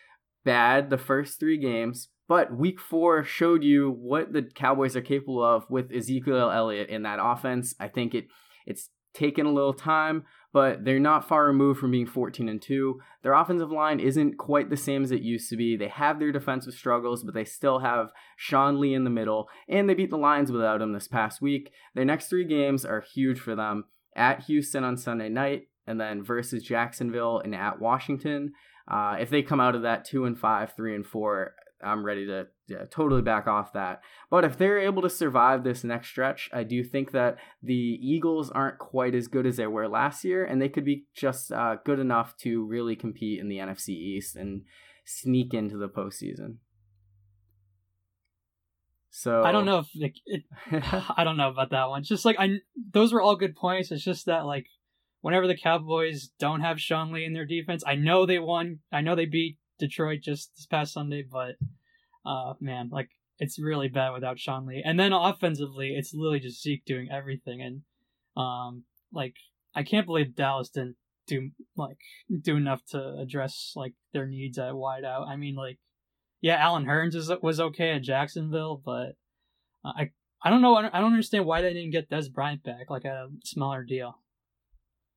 bad the first three games, but Week Four showed you what the Cowboys are capable of with Ezekiel Elliott in that offense. I think it it's taken a little time, but they're not far removed from being 14 and 2. Their offensive line isn't quite the same as it used to be. They have their defensive struggles, but they still have Sean Lee in the middle, and they beat the Lions without him this past week. Their next three games are huge for them at Houston on Sunday night, and then versus Jacksonville and at Washington. Uh, if they come out of that two and five, three and four, I'm ready to yeah, totally back off that. But if they're able to survive this next stretch, I do think that the Eagles aren't quite as good as they were last year, and they could be just uh, good enough to really compete in the NFC East and sneak into the postseason. So I don't know if it, it I don't know about that one. It's just like I those were all good points. It's just that like whenever the Cowboys don't have Sean Lee in their defense, I know they won. I know they beat Detroit just this past Sunday, but uh man, like it's really bad without Sean Lee. And then offensively, it's literally just Zeke doing everything. And um like I can't believe Dallas didn't do like do enough to address like their needs at wideout. I mean like yeah, Allen Hurns is, was okay at Jacksonville, but I I don't know. I don't, I don't understand why they didn't get Dez Bryant back, like at a smaller deal.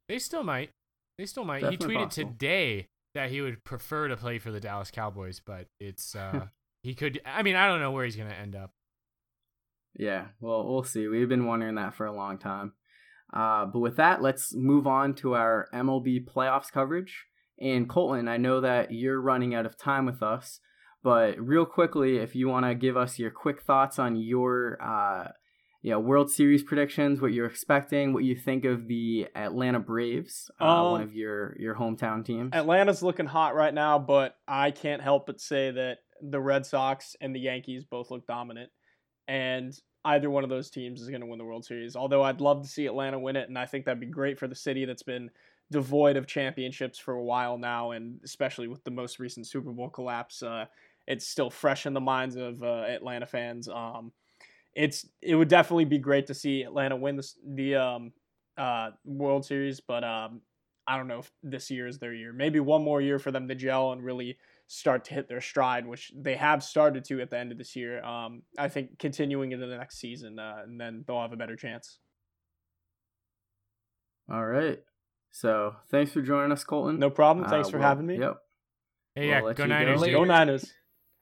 They still might. They still might. Definitely he tweeted possible. today that he would prefer to play for the Dallas Cowboys, but it's uh he could. I mean, I don't know where he's gonna end up. Yeah, well, we'll see. We've been wondering that for a long time. Uh, but with that, let's move on to our MLB playoffs coverage. And Colton, I know that you're running out of time with us, but real quickly, if you want to give us your quick thoughts on your, uh, you know, World Series predictions, what you're expecting, what you think of the Atlanta Braves, uh, Um, one of your your hometown teams. Atlanta's looking hot right now, but I can't help but say that the Red Sox and the Yankees both look dominant, and either one of those teams is going to win the World Series. Although I'd love to see Atlanta win it, and I think that'd be great for the city that's been devoid of championships for a while now, and especially with the most recent Super Bowl collapse, uh, it's still fresh in the minds of uh, Atlanta fans. Um, it's it would definitely be great to see Atlanta win the the um, uh, World Series, but um, I don't know if this year is their year. Maybe one more year for them to gel and really start to hit their stride, which they have started to at the end of this year. Um, I think continuing into the next season, uh, and then they'll have a better chance. All right. So thanks for joining us, Colton. No problem. Thanks Uh, for well, having me. Yep. Hey, We'll yeah, go you go. Niners. Go Niners.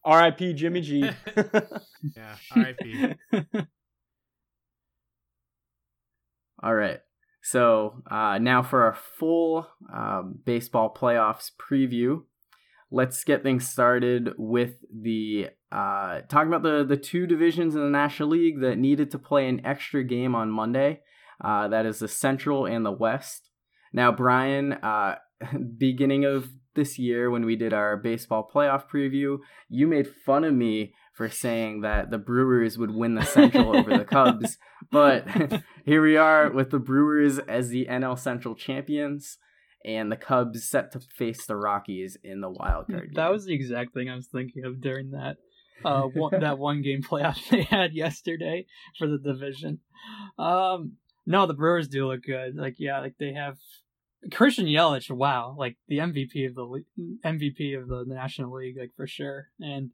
R.I.P. Jimmy G. Yeah, R.I.P. All right. So uh, now for our full um, baseball playoffs preview. Let's get things started with the uh, talking about the the two divisions in the National League that needed to play an extra game on Monday. Uh, that is the Central and the West. Now, Brian, uh, beginning of this year when we did our baseball playoff preview, you made fun of me for saying that the Brewers would win the Central over the Cubs, but here we are with the Brewers as the NL Central champions and the Cubs set to face the Rockies in the wild card. that was the exact thing I was thinking of during that uh one, that one game playoff they had yesterday for the division. Um, no, the Brewers do look good. Like yeah, like they have Christian Yelich. Wow, like the MVP of the MVP of the National League, like for sure. And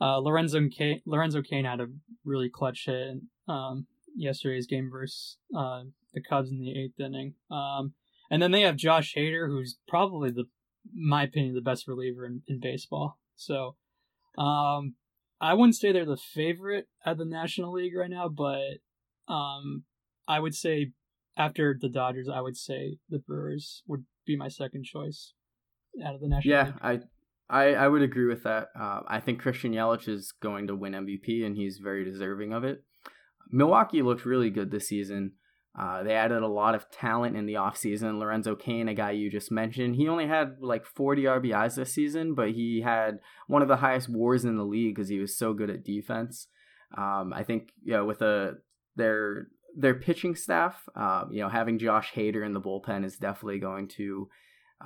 uh, Lorenzo Cain, Lorenzo Cain had a really clutch hit um yesterday's game versus uh the Cubs in the eighth inning. Um, and then they have Josh Hader, who's probably the my opinion, the best reliever in, in baseball. So, um, I wouldn't say they're the favorite at the National League right now, but um, I would say after the Dodgers, I would say the Brewers would be my second choice out of the National Yeah, League. I, I I would agree with that. Uh, I think Christian Yelich is going to win MVP, and he's very deserving of it. Milwaukee looked really good this season. Uh, they added a lot of talent in the offseason. Lorenzo Cain, a guy you just mentioned, he only had like 40 RBIs this season, but he had one of the highest WARs in the league because he was so good at defense. Um, I think you know with a their their pitching staff, uh, you know, having Josh Hader in the bullpen is definitely going to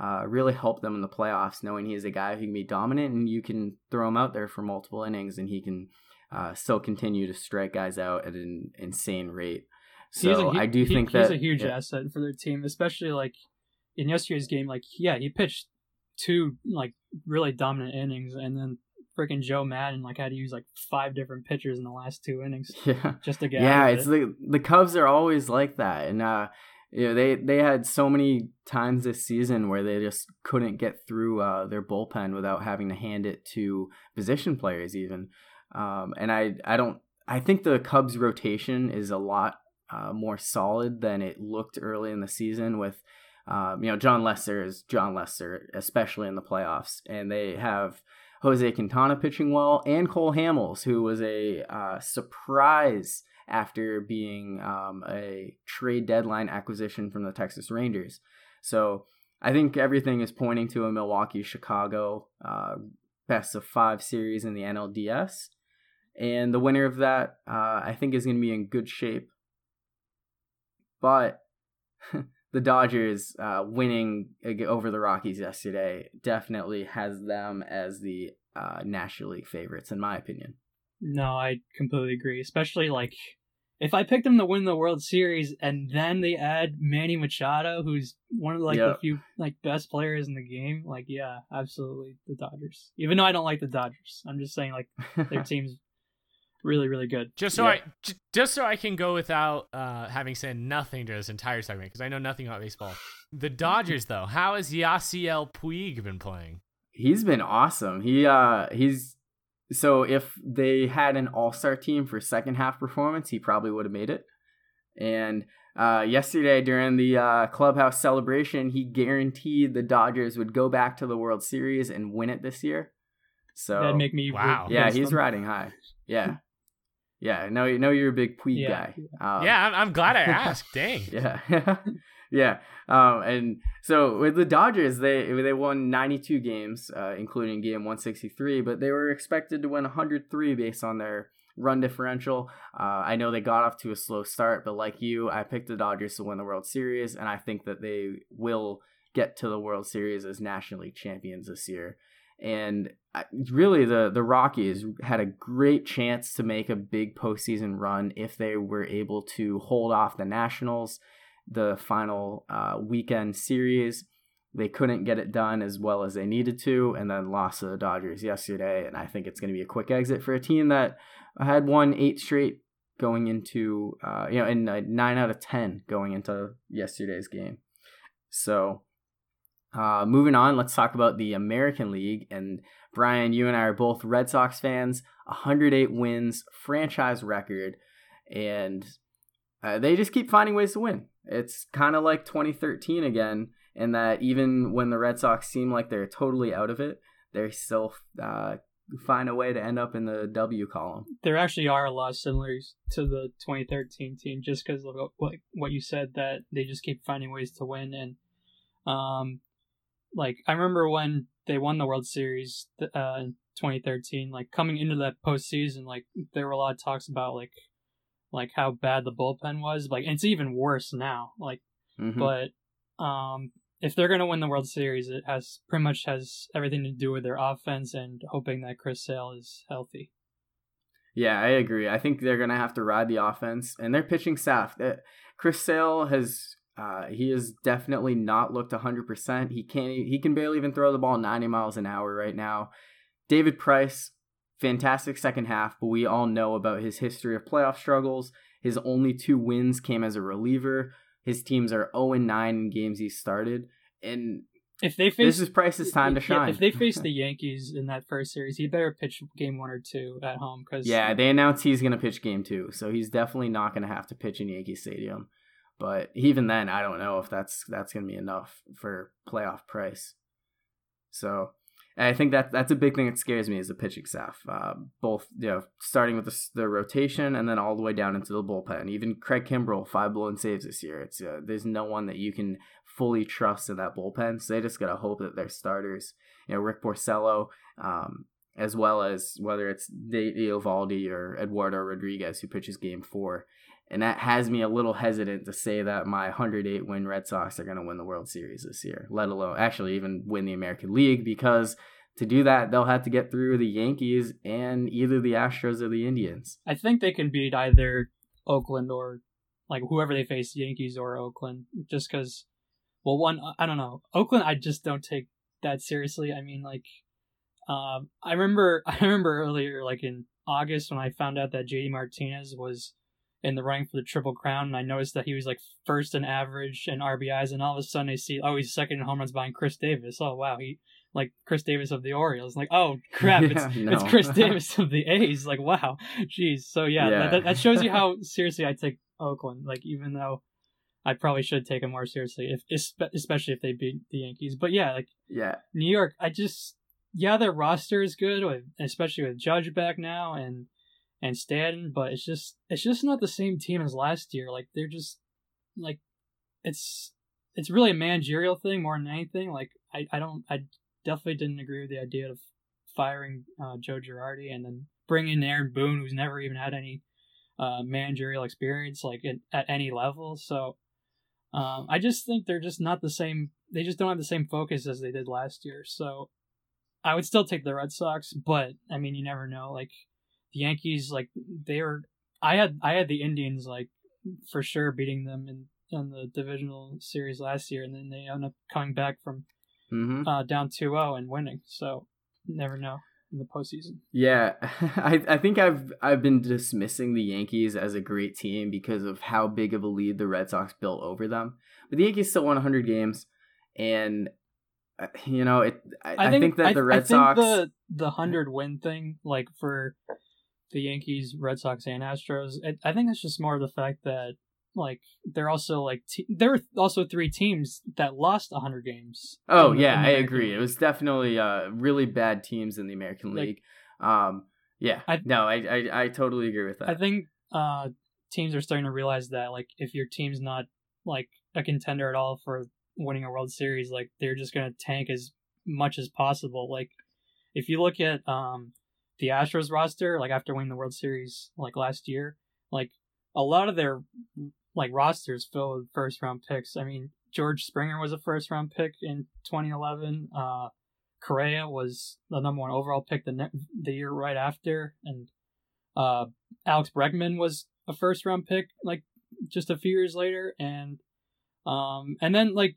uh, really help them in the playoffs, knowing he is a guy who can be dominant and you can throw him out there for multiple innings and he can uh, still continue to strike guys out at an insane rate. So a hu- I do he- think he's that a huge asset for their team, especially like in yesterday's game. Like, yeah, he pitched two like really dominant innings, and then freaking Joe Maddon like had to use like five different pitchers in the last two innings yeah. just to get. yeah, it's it. the the Cubs are always like that, and uh, you know they they had so many times this season where they just couldn't get through uh, their bullpen without having to hand it to position players even, um, and I I don't I think the Cubs rotation is a lot uh, more solid than it looked early in the season with. Um, you know, Jon Lester is Jon Lester, especially in the playoffs, and they have Jose Quintana pitching well, and Cole Hamels, who was a uh, surprise after being um, a trade deadline acquisition from the Texas Rangers. So I think everything is pointing to a Milwaukee Chicago uh, best of five series in the NLDS. And the winner of that, uh, I think, is going to be in good shape. But the Dodgers uh, winning over the Rockies yesterday definitely has them as the uh, National League favorites, in my opinion. No, I completely agree. Especially like if I picked them to win the World Series and then they add Manny Machado, who's one of like yep. the few like best players in the game, like yeah, absolutely the Dodgers. Even though I don't like the Dodgers, I'm just saying like their team's really really good. Just so yeah. I j- just so I can go without uh, having said nothing to this entire segment because I know nothing about baseball. The Dodgers though, how has Yasiel Puig been playing? He's been awesome. He uh he's so if they had an all-star team for second half performance, he probably would have made it. And uh, yesterday during the uh, clubhouse celebration, he guaranteed the Dodgers would go back to the World Series and win it this year. So that'd make me wow. Yeah, he's them. riding high. Yeah. Yeah, no, you know you're a big Puig yeah. guy. Um, yeah, I'm, I'm, glad I asked. Dang. Yeah, yeah. Um, and so with the Dodgers, they they won 92 games, uh, including game 163, but they were expected to win 103 based on their run differential. Uh, I know they got off to a slow start, but like you, I picked the Dodgers to win the World Series, and I think that they will get to the World Series as National League champions this year. And really, the the Rockies had a great chance to make a big postseason run if they were able to hold off the Nationals, the final uh, weekend series. They couldn't get it done as well as they needed to, and then lost to the Dodgers yesterday. And I think it's going to be a quick exit for a team that had won eight straight going into, uh, you know, and uh, nine out of ten going into yesterday's game. So uh, moving on, let's talk about the American League. And Brian, you and I are both Red Sox fans. 108 wins, franchise record, and uh, they just keep finding ways to win. It's kind of like 2013 again, in that even when the Red Sox seem like they're totally out of it, they still uh, find a way to end up in the W column. There actually are a lot of similarities to the 2013 team, just because of what you said that they just keep finding ways to win and. Um, like I remember when they won the World Series uh, in 2013, like coming into that postseason, like there were a lot of talks about like like how bad the bullpen was. Like it's even worse now. Like, mm-hmm. but um, if they're gonna win the World Series, it has pretty much has everything to do with their offense and hoping that Chris Sale is healthy. Yeah, I agree. I think they're gonna have to ride the offense and their pitching staff. That Chris Sale has uh, he has definitely not looked 100%. He can't he can barely even throw the ball 90 miles an hour right now. David Price, fantastic second half, but we all know about his history of playoff struggles. His only two wins came as a reliever. His teams are 0 9 in games he started. And if they face this is Price's time to shine. if they face the Yankees in that first series, he better pitch game one or two at home. Cause yeah, they announced he's going to pitch game two, so he's definitely not going to have to pitch in Yankee Stadium. But even then, I don't know if that's that's going to be enough for playoff price. So I think that that's a big thing that scares me is the pitching staff. Uh, both you know, starting with the, the, rotation and then all the way down into the bullpen. Even Craig Kimbrel, five blown saves this year. It's uh, there's no one that you can fully trust in that bullpen. So they just gotta hope that their starters, you know, Rick Porcello, um, as well as whether it's Nate Eovaldi or Eduardo Rodriguez who pitches Game Four, and that has me a little hesitant to say that my 108 win Red Sox are going to win the World Series this year, let alone actually even win the American League, because to do that, they'll have to get through the Yankees and either the Astros or the Indians. I think they can beat either Oakland or like whoever they face, Yankees or Oakland, just because. Well, one I don't know. Oakland, I just don't take that seriously. I mean, like, um, I remember I remember earlier, like in August, when I found out that JD Martinez was in the running for the Triple Crown, and I noticed that he was like first in average and RBIs, and all of a sudden I see, oh, he's second in home runs behind Khris Davis. Oh wow, he like Chris Davis of the Orioles. Like, oh crap, it's yeah, no. it's Khris Davis of the A's. Like, wow, jeez. So yeah, yeah. That, that shows you how seriously I take Oakland. Like, even though I probably should take them more seriously, if especially if they beat the Yankees. But yeah, like yeah, New York, I just yeah, their roster is good, with, especially with Judge back now and and Stanton, but it's just it's just not the same team as last year. Like they're just like it's it's really a managerial thing more than anything. Like I, I don't I definitely didn't agree with the idea of firing uh, Joe Girardi and then bringing in Aaron Boone, who's never even had any uh, managerial experience like at, at any level. So um, I just think they're just not the same. They just don't have the same focus as they did last year. So I would still take the Red Sox, but I mean, you never know. Like the Yankees, like they were. I had I had the Indians like for sure beating them in in the divisional series last year, and then they end up coming back from Mm-hmm. uh, down 2-0 and winning. So never know in the postseason. Yeah, I I think I've I've been dismissing the Yankees as a great team because of how big of a lead the Red Sox built over them. But the Yankees still won 100 games, and uh, you know it. I, I, think, that the Red I think Sox. the the hundred win thing, like for the Yankees, Red Sox, and Astros, I think it's just more of the fact that like they're also like te- there are also three teams that lost hundred games. Oh yeah, I agree. League. It was definitely uh really bad teams in the American Like- League. Um, yeah, I- no, I, I I totally agree with that. I think uh, teams are starting to realize that like if your team's not like a contender at all for winning a World Series, like they're just gonna tank as much as possible. Like if you look at um the Astros roster, like after winning the World Series like last year, like a lot of their like rosters filled with first round picks. I mean, George Springer was a first round pick in 2011. Uh, Correa was the number one overall pick the ne- the year right after, and uh, Alex Bregman was a first round pick like just a few years later, and um, and then like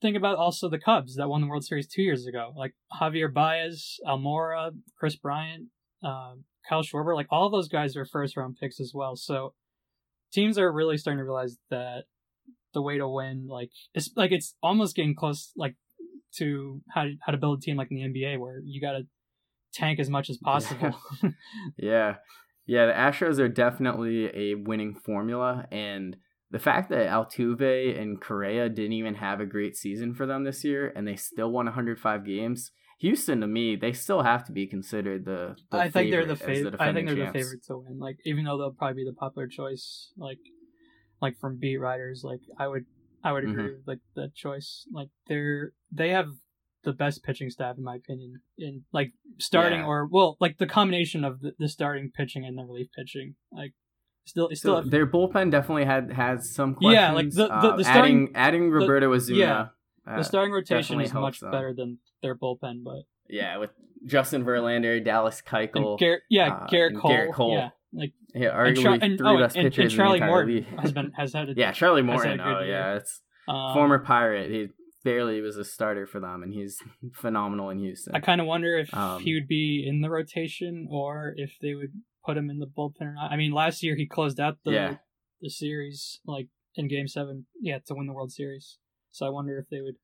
think about also the Cubs that won the World Series two years ago, like Javier Baez, Almora, Kris Bryant, uh, Kyle Schwarber, like all of those guys are first round picks as well. So teams are really starting to realize that the way to win, like it's like it's almost getting close, like to how to, how to build a team like in the NBA, where you got to tank as much as possible. Yeah. Yeah, the Astros are definitely a winning formula and the fact that Altuve and Correa didn't even have a great season for them this year and they still won 105 games. Houston to me, they still have to be considered the, the I think they're the favorite. I think they're defending the favorite to win. Like even though they'll probably be the popular choice, like like from beat writers, like I would I would agree Mhm. with like that choice. Like they're they have the best pitching staff in my opinion in like starting Yeah. or well like the combination of the, the starting pitching and the relief pitching like still still So their bullpen definitely had has some questions. Yeah, like the- the- Uh, the starting- adding adding Roberto Osuna. yeah, uh, the starting rotation is much them. better than their bullpen, but yeah, with Justin Verlander, Dallas Keuchel, Gerrit, yeah, uh, Gerrit, Cole, Gerrit Cole. yeah, like yeah, arguably Char- and, three oh, best and, pitchers and in Charlie the entire league. has been has had a yeah, Charlie Morton. Oh year. yeah, it's um, former Pirate. He barely was a starter for them, and he's phenomenal in Houston. I kind of wonder if Um, he would be in the rotation or if they would put him in the bullpen or not. I mean, last year he closed out the Yeah. the series like in Game Seven, yeah, to win the World Series. So I wonder if they would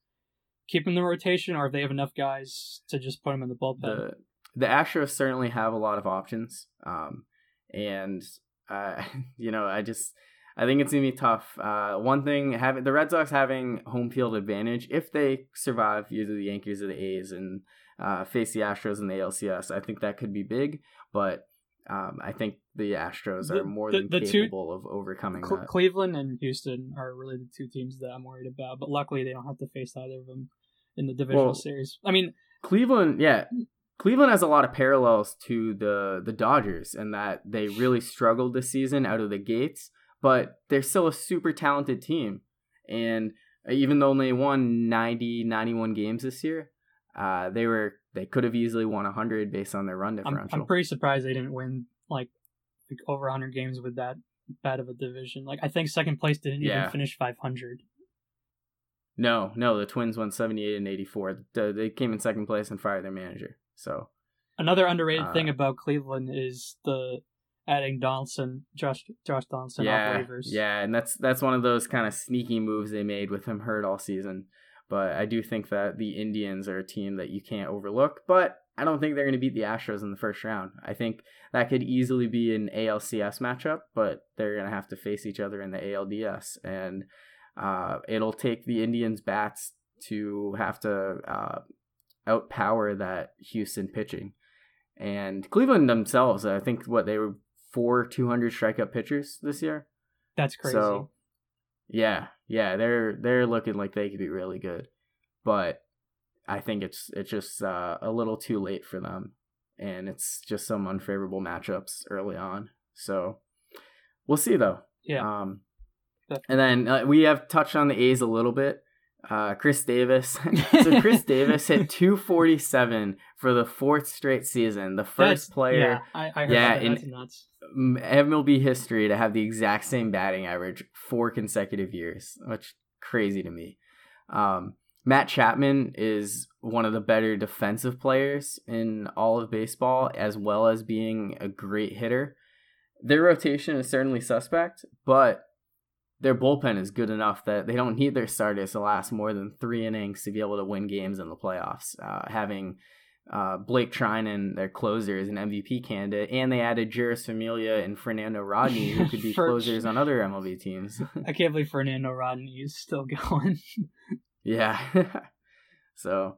keep him in the rotation or if they have enough guys to just put him in the bullpen. the the Astros certainly have a lot of options, um, and uh, you know, I just I think it's gonna be tough. Uh, one thing having the Red Sox having home field advantage if they survive either the Yankees or the A's and uh, face the Astros in the ALCS, I think that could be big. But um, I think the Astros The- are more the- than the two- capable of overcoming that. Cleveland and Houston are really the two teams that I'm worried about, but luckily they don't have to face either of them in the divisional Well, series. I mean, Cleveland, yeah. Cleveland has a lot of parallels to the the Dodgers in that they really struggled this season out of the gates, but they're still a super talented team. And even though they won 90, 91 games this year, uh, they were they could have easily won 100 based on their run I'm, differential. I'm pretty surprised they didn't win like, like over 100 games with that bad of a division. Like I think second place didn't Yeah. even finish 500. no, no, the Twins won 78 and 84. The- They came in second place and fired their manager. So, Another underrated Uh, thing about Cleveland is the adding Donaldson, Josh Josh Donaldson yeah, off waivers. Yeah, and that's that's one of those kind of sneaky moves they made with him hurt all season. But I do think that the Indians are a team that you can't overlook. But I don't think they're going to beat the Astros in the first round. I think that could easily be an ALCS matchup, but they're going to have to face each other in the ALDS, and uh, it'll take the Indians bats to have to uh, outpower that Houston pitching. And Cleveland themselves, I think what they were four 200 strikeout pitchers this year. That's crazy. So yeah, yeah, they're they're looking like they could be really good. But I think it's it's just uh, a little too late for them and it's just some unfavorable matchups early on. So we'll see though. Yeah. Um, and then uh, we have touched on the A's a little bit. Uh, Khris Davis. so Khris Davis hit 247 for the fourth straight season. The first That's, player, Yeah, I, I heard Yeah, in- That's nuts. MLB history, to have the exact same batting average four consecutive years, which crazy to me. Um, Matt Chapman is one of the better defensive players in all of baseball, as well as being a great hitter. Their rotation is certainly suspect, but their bullpen is good enough that they don't need their starters to last more than three innings to be able to win games in the playoffs. Uh, having uh, Blake Treinen, their closer, is an MVP candidate, and they added Jeurys Familia and Fernando Rodney, who could be closers on other MLB teams. I can't believe Fernando Rodney is still going. Yeah. so,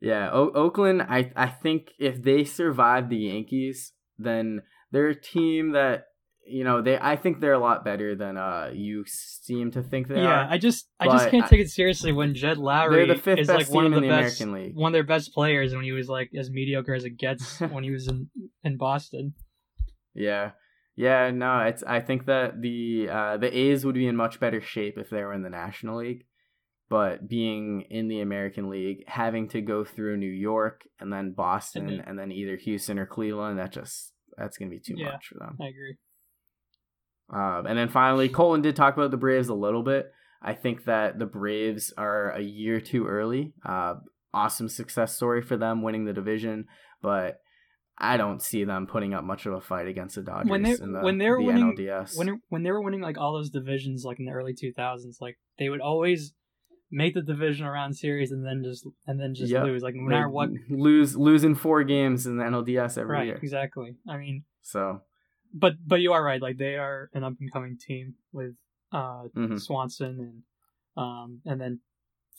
yeah, o- Oakland. I I think if they survive the Yankees, then they're a team that you know they. I think they're a lot better than uh you seem to think they yeah, are. I just I just can't I- take it seriously when Jed Lowrie is like one of the in the best, American League. one of their best players when he was like as mediocre as it gets when he was in in Boston. Yeah. Yeah, no, it's I think that the uh the A's would be in much better shape if they were in the National League. But being in the American League, having to go through New York and then Boston And and then either Houston or Cleveland, that just that's gonna be too Yeah. much for them. I agree. Um, and then finally, Colin did talk about the Braves a little bit. I think that the Braves are a year too early. Uh, awesome success story for them winning the division, but I don't see them putting up much of a fight against the Dodgers When they- in the, when they were the winning- NLDS. When when they were winning like all those divisions like in the early 2000s, like they would always make the division around series and then just and then just Yep. lose like no They matter what. lose losing four games in the NLDS every Right, year. exactly. I mean, So but but you are right. Like they are an up and coming team with uh mhm. Swanson and um and then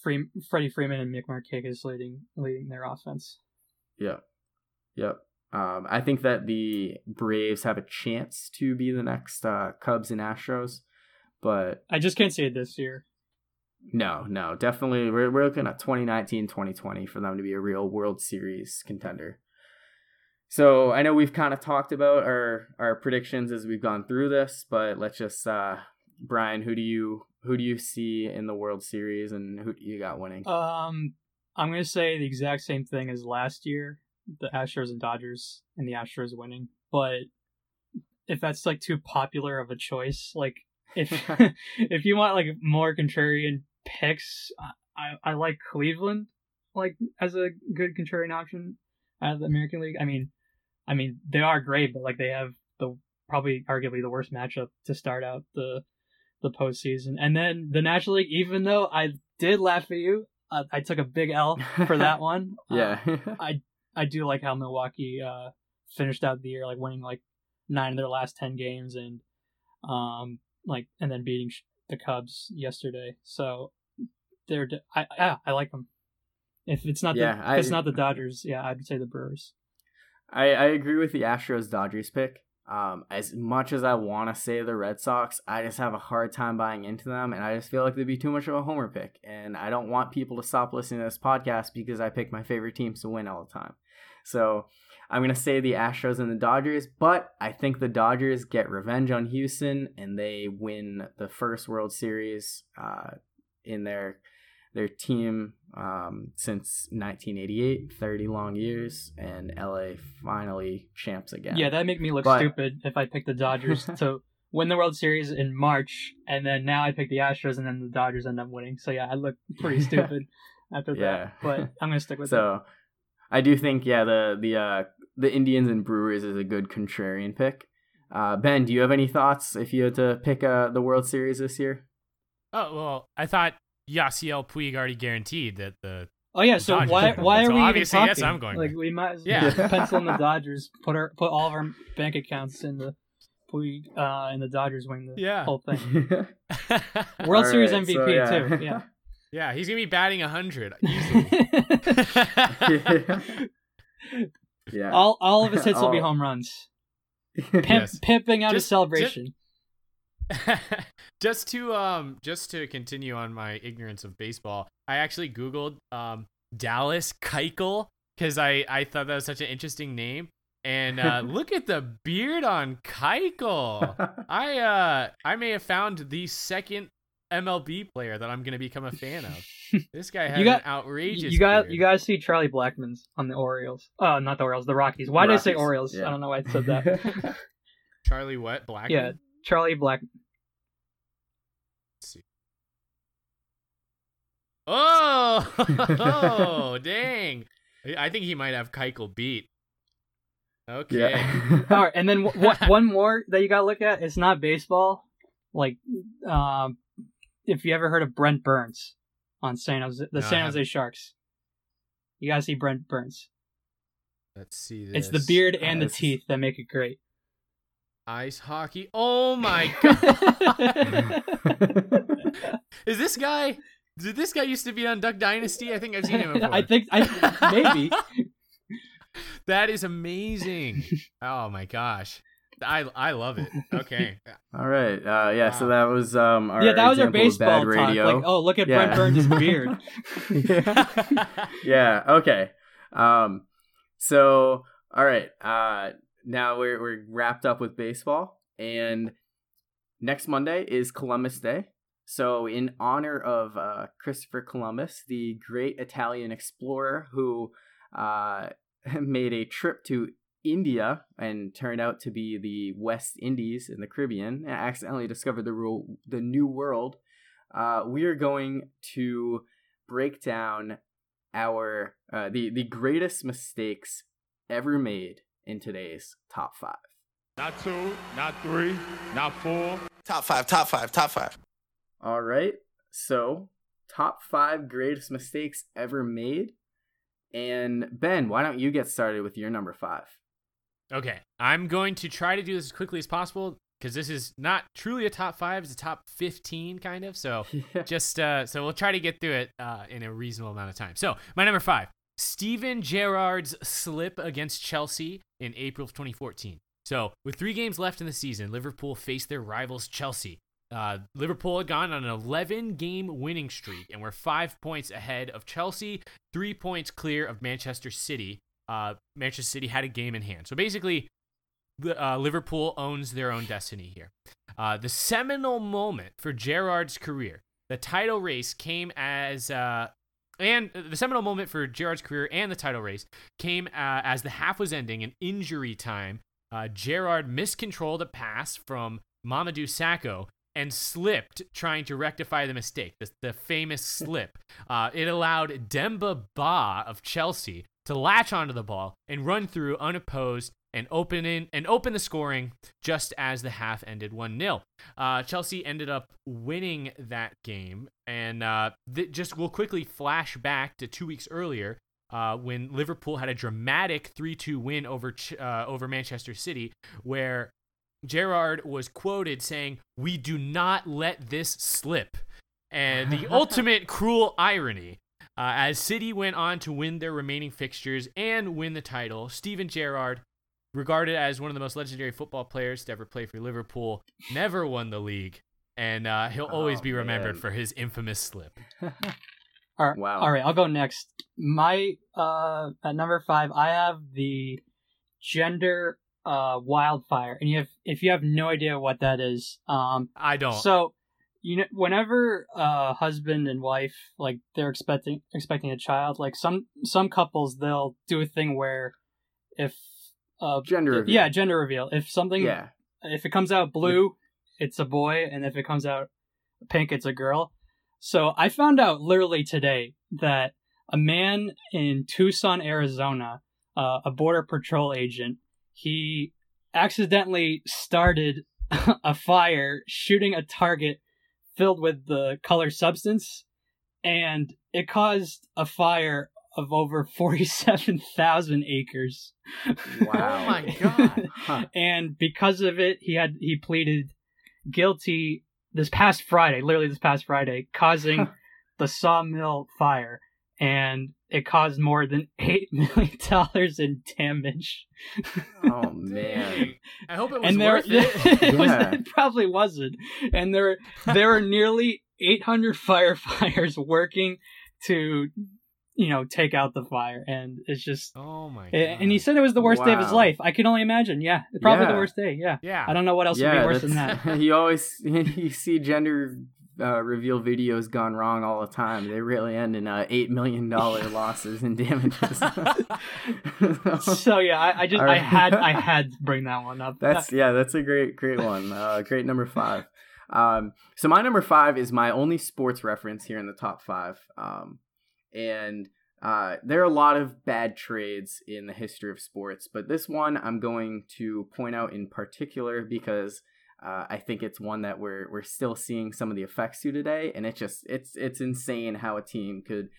Free, Freddie Freeman and Nick Markakis leading leading their offense. Yep. Yep. Um, I think that the Braves have a chance to be the next uh, Cubs and Astros, but I just can't see it this year. No, no, definitely we're, we're looking at 2019, 2020 for them to be a real World Series contender. So I know we've kind of talked about our our predictions as we've gone through this, but let's just uh, Brian, who do you who do you see in the World Series, and who do you got winning? Um, I'm gonna say the exact same thing as last year, the Astros and Dodgers, and the Astros winning. But if that's like too popular of a choice, like if if you want like more contrarian picks, I I like Cleveland like as a good contrarian option out of the American League. I mean, I mean they are great, but like they have the probably arguably the worst matchup to start out the the postseason. And then the National League, even though I did laugh at you, uh, I took a big L for that one. Uh, yeah. I do like how Milwaukee uh, finished out the year like winning like nine of their last ten games and um like and then beating the Cubs yesterday. So they're I yeah I like them. If it's not Yeah, the I- it's not the Dodgers, yeah, I'd say the Brewers. I, I agree with the Astros Dodgers pick. Um, as much as I want to say the Red Sox, I just have a hard time buying into them, and I just feel like they'd be too much of a homer pick. And I don't want people to stop listening to this podcast because I pick my favorite teams to win all the time. So I'm gonna say the Astros and the Dodgers, but I think the Dodgers get revenge on Houston and they win the first World Series uh, in their their team um, since 1988, 30 long years, and LA finally champs again. Yeah, that make me look But- stupid if I pick the Dodgers to win the World Series in March, and then now I pick the Astros, and then the Dodgers end up winning. So yeah, I look pretty stupid after Yeah. that. But I'm gonna stick with it. so I do think yeah the the uh, the Indians and Brewers is a good contrarian pick. Uh, ben, do you have any thoughts if you had to pick uh, the World Series this year? Oh well, I thought Yasiel Puig already guaranteed that the Oh yeah, so Dodgers. why why are So we even talking? yes, I'm going Like we might as Yeah. well pencil in the Dodgers. Put our put all of our bank accounts in the we uh and the Dodgers win the Yeah. whole thing. World All Series right, MVP so, yeah. too. Yeah. Yeah, he's gonna be batting hundred easily. Yeah. all all of his hits will be Oh. home runs. Pimp, Yes. Pimping out Just- his celebration. just to um just to continue on my ignorance of baseball, I actually googled um Dallas Keuchel because I I thought that was such an interesting name. And uh, look at the beard on Keuchel. I uh I may have found the second MLB player that I'm gonna become a fan of. This guy has You got- an outrageous. you got beard. you guys see Charlie Blackmon's on the Orioles. Oh, not the Orioles, the Rockies. Why did I say Orioles? yeah. I don't know why I said that. Charlie what Black. yeah, Charlie Black. Oh, oh, dang! I think he might have Keuchel beat. Okay. yeah. All right, and then w- w- one more that you got to look at. It's not baseball. Like, um, if you ever heard of Brent Burns on San Jose, the No, San. Jose Sharks, you gotta see Brent Burns. Let's see this. It's the beard uh, and the teeth that make it great. Ice hockey. Oh my god! Is this guy? Did this guy used to be on Duck Dynasty? I think I've seen him before. I think I maybe. that is amazing. Oh my gosh. I I love it. Okay. All right. Uh, yeah. So that was um. Our yeah, that was our baseball talk. radio. Like, oh, look at Yeah. Brent Burns' beard. yeah. yeah. Okay. Um. So all right. Uh. Now we're we're wrapped up with baseball, and next Monday is Columbus Day. So in honor of uh, Christopher Columbus, the great Italian explorer who uh, made a trip to India and turned out to be the West Indies in the Caribbean, and accidentally discovered the rule, the New World. Uh, we are going to break down our uh, the the greatest mistakes ever made in today's top five. Not two, not three, not four. Top five, top five, top five. All right, so top five greatest mistakes ever made. And Ben, why don't you get started with your number five? Okay, I'm going to try to do this as quickly as possible because this is not truly a top five; it's a top fifteen kind of. So just uh, so we'll try to get through it uh, in a reasonable amount of time. So my number five, Steven Gerrard's slip against Chelsea in April of 2014. So with three games left in the season, Liverpool faced their rivals Chelsea. Uh, Liverpool had gone on an 11 game winning streak and were five points ahead of Chelsea, three points clear of Manchester City. Uh, Manchester City had a game in hand. So basically, uh, Liverpool owns their own destiny here. Uh, the seminal moment for Gerrard's career, the title race came as. Uh, and the seminal moment for Gerrard's career and the title race came uh, as the half was ending in injury time. Uh, Gerrard miscontrolled a pass from Mamadou Sakho and slipped trying to rectify the mistake, the, the famous slip. Uh, it allowed Demba Ba of Chelsea to latch onto the ball and run through unopposed and open in and open the scoring just as the half ended 1-0. Uh, Chelsea ended up winning that game and uh, th- just we'll quickly flash back to 2 weeks earlier uh, when Liverpool had a dramatic 3-2 win over Ch- uh, over Manchester City where Gerrard was quoted saying, "We do not let this slip." And the ultimate cruel irony uh, as City went on to win their remaining fixtures and win the title, Steven Gerrard, regarded as one of the most legendary football players to ever play for Liverpool, never won the league, and uh, he'll always Oh, be remembered man. for his infamous slip. All right, Wow. all right, I'll go next. My uh at number five, I have the gender uh wildfire, and you have if you have no idea what that is, um, I don't. so you know whenever uh husband and wife like they're expecting expecting a child, like some some couples they'll do a thing where if uh Gender reveal. yeah gender reveal if something Yeah. if it comes out blue, it's a boy, and if it comes out pink, it's a girl. So I found out literally today that a man in Tucson, Arizona, uh, a border patrol agent, he accidentally started a fire shooting a target filled with the color substance, and it caused a fire of over 47,000 acres. Wow. Oh my God. Huh. and because of it, he had he pleaded guilty this past Friday, literally this past Friday, causing the sawmill fire, and it caused more than eight million dollars in damage. Oh man. I hope it was and there, worth it. it, was- Yeah. it probably wasn't. And there, there are nearly 800 firefighters working to, you know, take out the fire, and it's just. oh my god. And he said it was the worst day of his life. I can only imagine. Yeah, probably Yeah. the worst day. Yeah. yeah. I don't know what else would be worse than that. you always you see gender uh, reveal videos gone wrong all the time. They really end in uh, eight million dollar losses and damages. So yeah, I, I just All I had I had to bring that one up. That's yeah, that's a great great one. Uh, great number five. Um, so my number five is my only sports reference here in the top five. Um, and uh, there are a lot of bad trades in the history of sports, but this one I'm going to point out in particular because uh, I think it's one that we're we're still seeing some of the effects to today, and it's just it's it's insane how a team could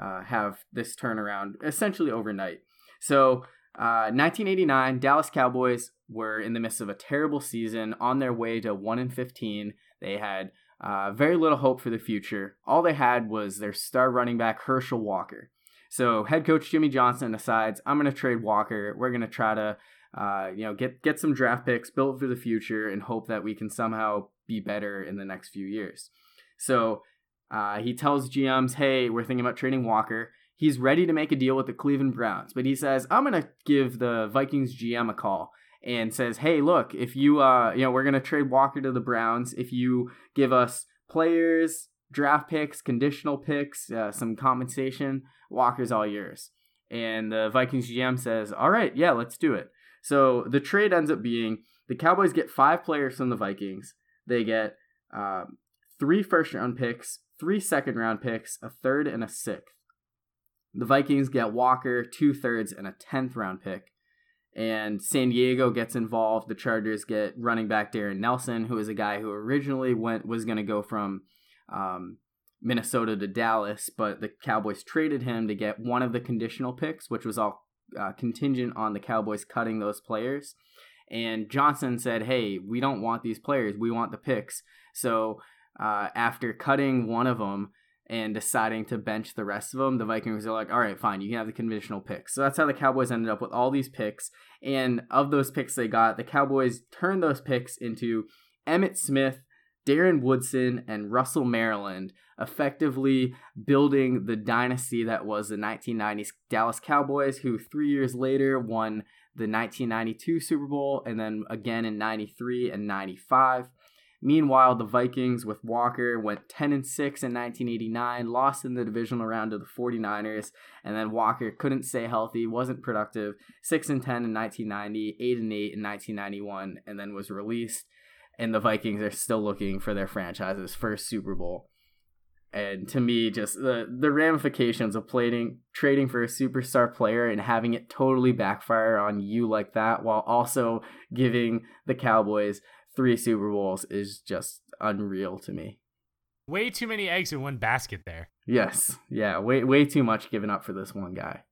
uh, have this turnaround essentially overnight. So. Uh, 1989, Dallas Cowboys were in the midst of a terrible season, on their way to one and 15. They had uh, very little hope for the future. All they had was their star running back Herschel Walker. So head coach Jimmy Johnson decides, I'm going to trade Walker. We're going to try to, uh, you know, get get some draft picks built for the future and hope that we can somehow be better in the next few years. So uh, he tells GMs, hey, we're thinking about trading Walker. He's ready to make a deal with the Cleveland Browns, but he says, I'm going to give the Vikings GM a call and says, hey, look, if you, uh, you know, we're to trade Walker to the Browns. If you give us players, draft picks, conditional picks, uh, some compensation, Walker's all yours. And the Vikings GM says, all right, yeah, let's do it. So the trade ends up being the Cowboys get five players from the Vikings. They get um, three first round picks, three second round picks, a third, and a sixth. The Vikings get Walker, two thirds, and a tenth round pick. And San Diego gets involved. The Chargers get running back Darrin Nelson, who is a guy who originally went was going to go from um, Minnesota to Dallas, but the Cowboys traded him to get one of the conditional picks, which was all uh, contingent on the Cowboys cutting those players. And Johnson said, "Hey, we don't want these players. We want the picks." So uh, after cutting one of them and deciding to bench the rest of them, the Vikings are like, "All right, fine. You can have the conditional picks." So that's how the Cowboys ended up with all these picks. And of those picks they got, the Cowboys turned those picks into Emmitt Smith, Darren Woodson, and Russell Maryland, effectively building the dynasty that was the 1990s Dallas Cowboys, who three years later won the 1992 Super Bowl and then again in 93 and 95. Meanwhile, the Vikings with Walker went 10 and 6 in 1989, lost in the divisional round to the 49ers, and then Walker couldn't stay healthy, wasn't productive, 6 and 10 in 1990, 8 and 8 in 1991, and then was released. And the Vikings are still looking for their franchise's first Super Bowl. And to me, just the the ramifications of playing trading for a superstar player and having it totally backfire on you like that, while also giving the Cowboys three Super Bowls, is just unreal to me. Way too many eggs in one basket there. Yes, yeah, way way too much given up for this one guy.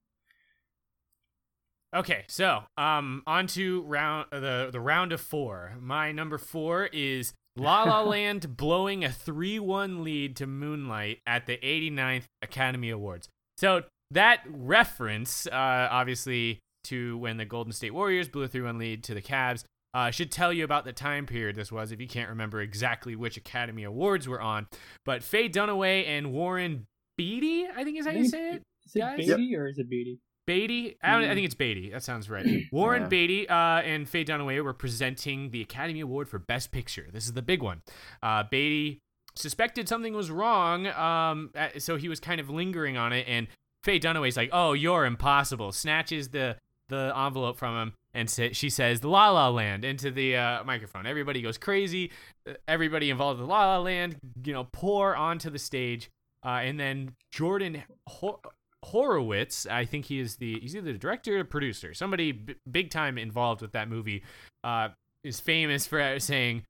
Okay, so um, on to round the the round of four. My number four is La La Land blowing a three one lead to Moonlight at the 89th Academy Awards. So that reference, uh, obviously, to when the Golden State Warriors blew a three one lead to the Cavs, uh, should tell you about the time period this was if you can't remember exactly which Academy Awards were on. But Faye Dunaway and Warren Beatty, I think is how you say it. Is it? Beatty or is it Beatty? Beatty. I, don't, I think it's Beatty. That sounds right. Warren Yeah. Beatty uh, and Faye Dunaway were presenting the Academy Award for Best Picture. This is the big one. Uh, Beatty suspected something was wrong, um, so he was kind of lingering on it. And Faye Dunaway's like, "Oh, you're impossible." Snatches the the envelope from him and sa- she says, "The La La Land" into the uh, microphone. Everybody goes crazy. Uh, Everybody involved with La La Land, you know, pour onto the stage. Uh, and then Jordan Hor- Horowitz, I think he is the he's either the director or producer, somebody b- big time involved with that movie, uh, is famous for saying,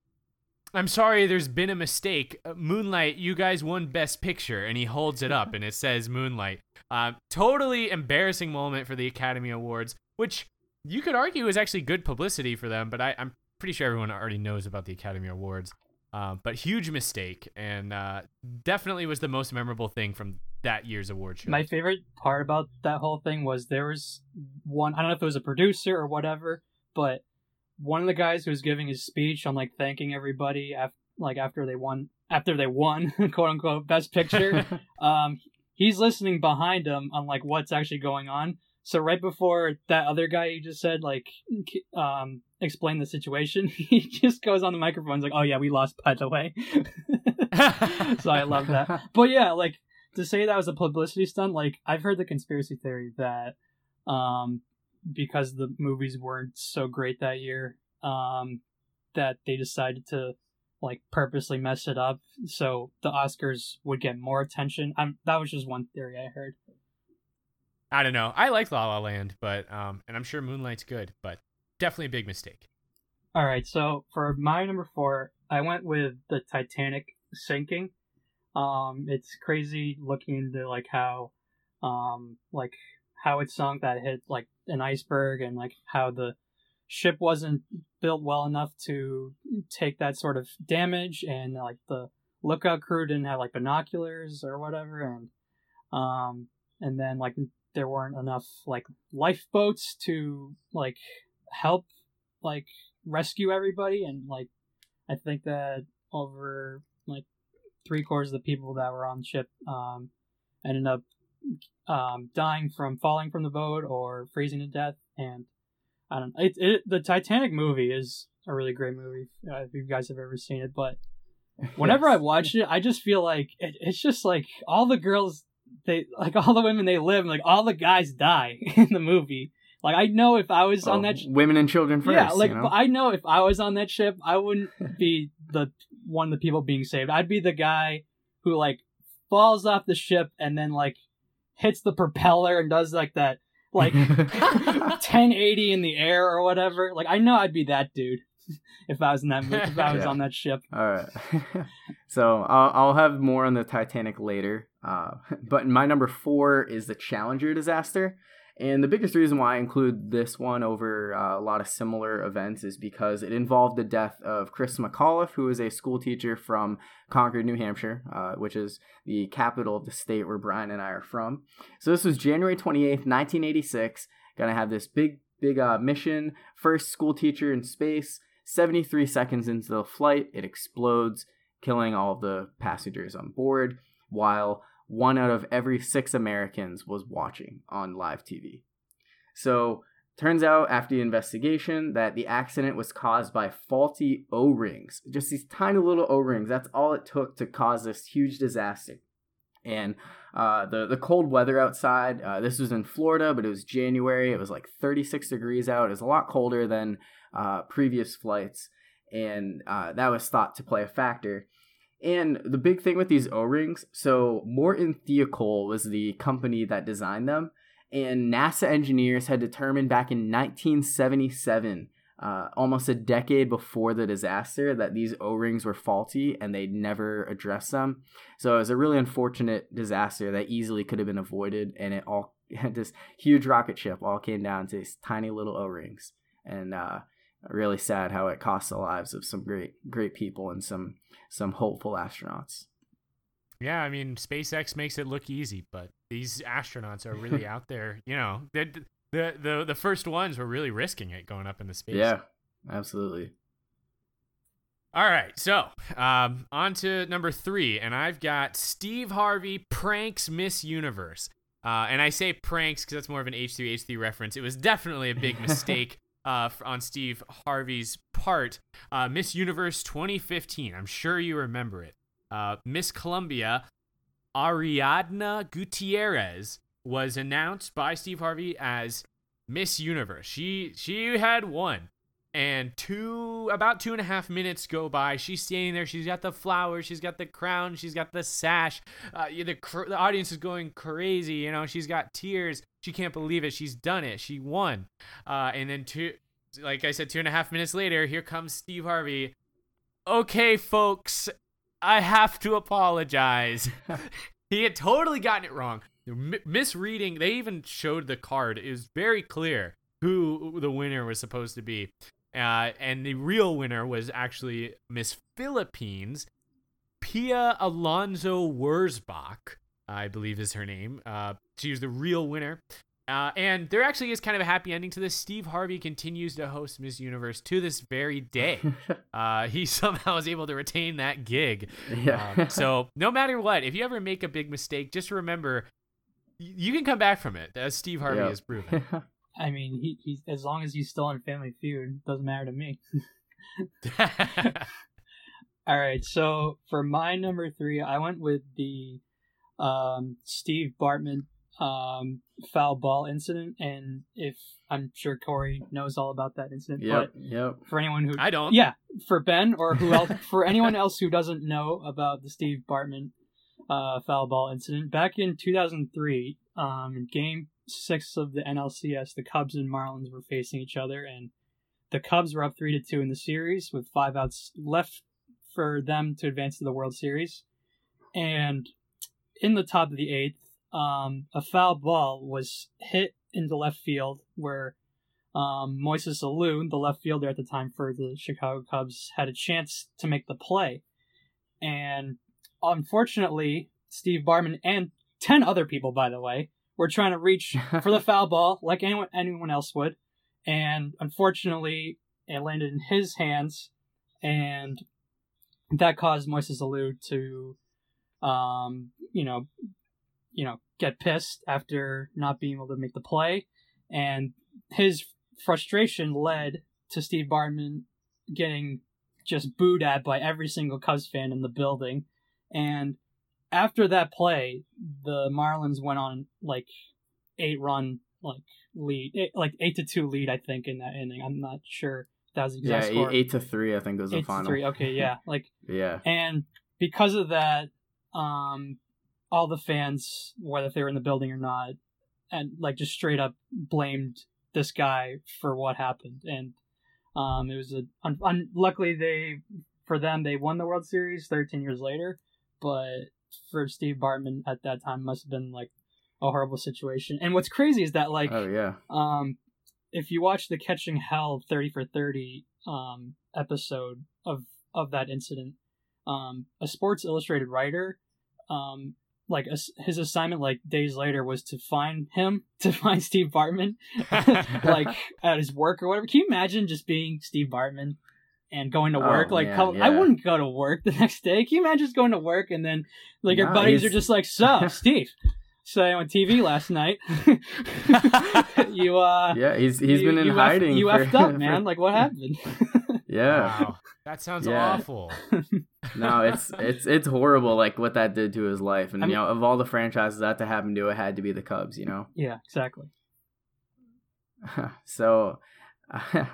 "I'm sorry, there's been a mistake. Uh, Moonlight, you guys won Best Picture," and he holds it up and it says Moonlight. Uh, totally embarrassing moment for the Academy Awards, which you could argue is actually good publicity for them, but I, I'm pretty sure everyone already knows about the Academy Awards. Um, but huge mistake, and uh, definitely was the most memorable thing from that year's award show. My favorite part about that whole thing was there was one. I don't know if it was a producer or whatever, but one of the guys who was giving his speech on like thanking everybody after like after they won after they won quote unquote best picture um he's listening behind him on like what's actually going on so right before that other guy you just said like um explain the situation he just goes on the microphone and is like oh yeah we lost by the way so i love that but yeah like to say that was a publicity stunt like i've heard the conspiracy theory that um because the movies weren't so great that year um that they decided to like purposely mess it up so the oscars would get more attention I'm, that was just one theory i heard I don't know. I like La La Land, but um, and I'm sure Moonlight's good, but definitely a big mistake. all right so for my number four i went with the titanic sinking um it's crazy looking into like how um like how it sunk that hit like an iceberg and like how the ship wasn't built well enough to take that sort of damage and like the lookout crew didn't have like binoculars or whatever and um and then like there weren't enough like lifeboats to like help like rescue everybody and like i think that over three quarters of the people that were on the ship um ended up um dying from falling from the boat or freezing to death and i don't it, it the titanic movie is a really great movie uh, if you guys have ever seen it but whenever I watch it, I just feel like it, it's just like all the girls they like all the women they live, like all the guys die in the movie. Like I know if I was on Oh, that, sh- women and children first. yeah, like you know? I know if I was on that ship, I wouldn't be the one of the people being saved. I'd be the guy who like falls off the ship and then like hits the propeller and does like that like 1080 in the air or whatever. Like I know I'd be that dude if I was in that if I was Yeah. on that ship. All right. so I'll, I'll have more on the Titanic later. Uh, but my number four is the Challenger disaster. And the biggest reason why I include this one over uh, a lot of similar events is because it involved the death of Chris McAuliffe, who is a school teacher from Concord, New Hampshire, uh, which is the capital of the state where Brian and I are from. So this was January 28th, 1986. Gonna have this big, big uh, mission. First school teacher in space. 73 seconds into the flight, it explodes, killing all the passengers on board, while one out of every six Americans was watching on live TV. So, turns out after the investigation that the accident was caused by faulty O rings. Just these tiny little O rings. That's all it took to cause this huge disaster. And uh, the the cold weather outside. Uh, this was in Florida, but it was January. It was like 36 degrees out. It was a lot colder than uh, previous flights, and uh, that was thought to play a factor. And the big thing with these O rings, so Morton Thiokol was the company that designed them, and NASA engineers had determined back in 1977, uh, almost a decade before the disaster, that these O rings were faulty and they'd never addressed them. So it was a really unfortunate disaster that easily could have been avoided, and it all this huge rocket ship all came down to these tiny little O rings, and uh, really sad how it cost the lives of some great great people and some some hopeful astronauts. Yeah, I mean, SpaceX makes it look easy, but these astronauts are really out there. You know, the the the the first ones were really risking it going up into space. Yeah, absolutely. All right, so um, on to number three, and I've got Steve Harvey pranks Miss Universe. Uh, and I say pranks because that's more of an H3H3 reference. It was definitely a big mistake uh, on Steve Harvey's part. Uh, Miss Universe 2015, I'm sure you remember it. Uh, Miss Colombia, Ariadna Gutierrez, was announced by Steve Harvey as Miss Universe. She she had won. And two about two and a half minutes go by. She's standing there. She's got the flowers. She's got the crown. She's got the sash. Uh, the, the audience is going crazy you know? She's got tears she can't believe it. She's done it. She won. Uh, and then two like i said two and a half minutes later here comes steve harvey. Okay folks i have to apologize. He had totally gotten it wrong. M- misreading they even showed the card. It was very clear who the winner was supposed to be. Uh, and the real winner was actually Miss Philippines, Pia Alonzo Wurtzbach, I believe is her name. Uh, she was the real winner. Uh, and there actually is kind of a happy ending to this. Steve Harvey continues to host Miss Universe to this very day. Uh, he somehow is able to retain that gig. Yeah. Um, so no matter what, if you ever make a big mistake, just remember y- you can come back from it, as Steve Harvey Yep. has proven. I mean, he, he's as long as he's still on Family Feud, it doesn't matter to me. All right, so for my number three, I went with the um, Steve Bartman um, foul ball incident, and if I'm sure Corey knows all about that incident, yep. Yep. for anyone who I don't. yeah, for Ben or who else, for anyone else who doesn't know about the Steve Bartman uh, foul ball incident, back in 2003, um, Game Six of the NLCS, the Cubs and Marlins were facing each other, and the Cubs were up three to two in the series with five outs left for them to advance to the World Series, and in the top of the eighth, um, a foul ball was hit into left field where um, Moises Alou, the left fielder at the time for the Chicago Cubs, had a chance to make the play. And unfortunately, Steve Bartman and 10 other people, by the way, were trying to reach for the foul ball like anyone, anyone else would. And unfortunately, it landed in his hands, and that caused Moises Alou to, um, you know, you know, get pissed after not being able to make the play. And his frustration led to Steve Bartman getting just booed at by every single Cubs fan in the building. And after that play, the Marlins went on like eight run like lead, eight, like eight to two lead, I think, in that inning. I'm not sure if that was the Yeah. Eight, eight to three, I think was the Eight to final. three. Okay, yeah, like Yeah. and because of that, um, all the fans, whether they were in the building or not, and like just straight up blamed this guy for what happened. And um, it was a un- un- luckily they for them they won the World Series 13 years later, but for Steve Bartman at that time must have been like a horrible situation. And what's crazy is that like oh yeah. um, if you watch the Catching Hell 30 for 30 um, episode of of that incident, um, a Sports Illustrated writer, um, like his assignment like days later was to find him to find Steve Bartman, like at his work or whatever. Can you imagine just being Steve Bartman? And going to Oh, work, like man, how, I wouldn't go to work the next day. Can you imagine just going to work and then like your No, buddies he's- are just like, "So, Steve, so on TV last night, you uh, Yeah. He's he's you- been in you hiding. Effed, you for, effed up, for- man. Like what happened? yeah. Wow. That sounds Yeah. awful. no, it's it's it's horrible. Like what that did to his life, and I you know, of all the franchises that to happen to, it had to be the Cubs. You know. yeah, exactly. so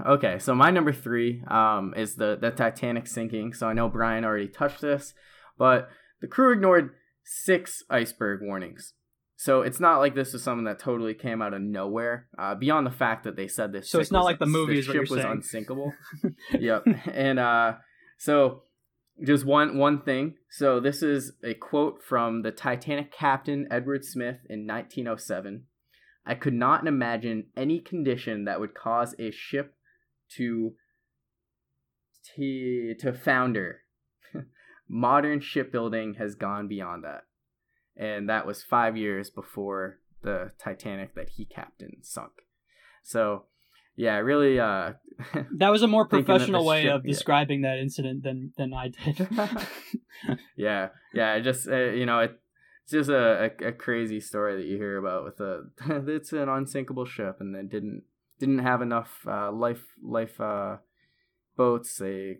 okay so my number three um is the the titanic sinking so i know brian already touched this but the crew ignored six iceberg warnings so it's not like this is something that totally came out of nowhere uh, beyond the fact that they said this So it's not was- like the movie is this ship was saying. unsinkable yep and uh so just one one thing so this is a quote from the titanic captain edward smith in 1907 I could not imagine any condition that would cause a ship to to, to founder. Modern shipbuilding has gone beyond that. And that was 5 years before the Titanic that he captained sunk. So, yeah, really uh That was a more professional way ship- of yeah. describing that incident than than I did. yeah, yeah, just uh, you know, it it's just a, a, a crazy story that you hear about with a it's an unsinkable ship and they didn't didn't have enough uh, life life uh, boats. They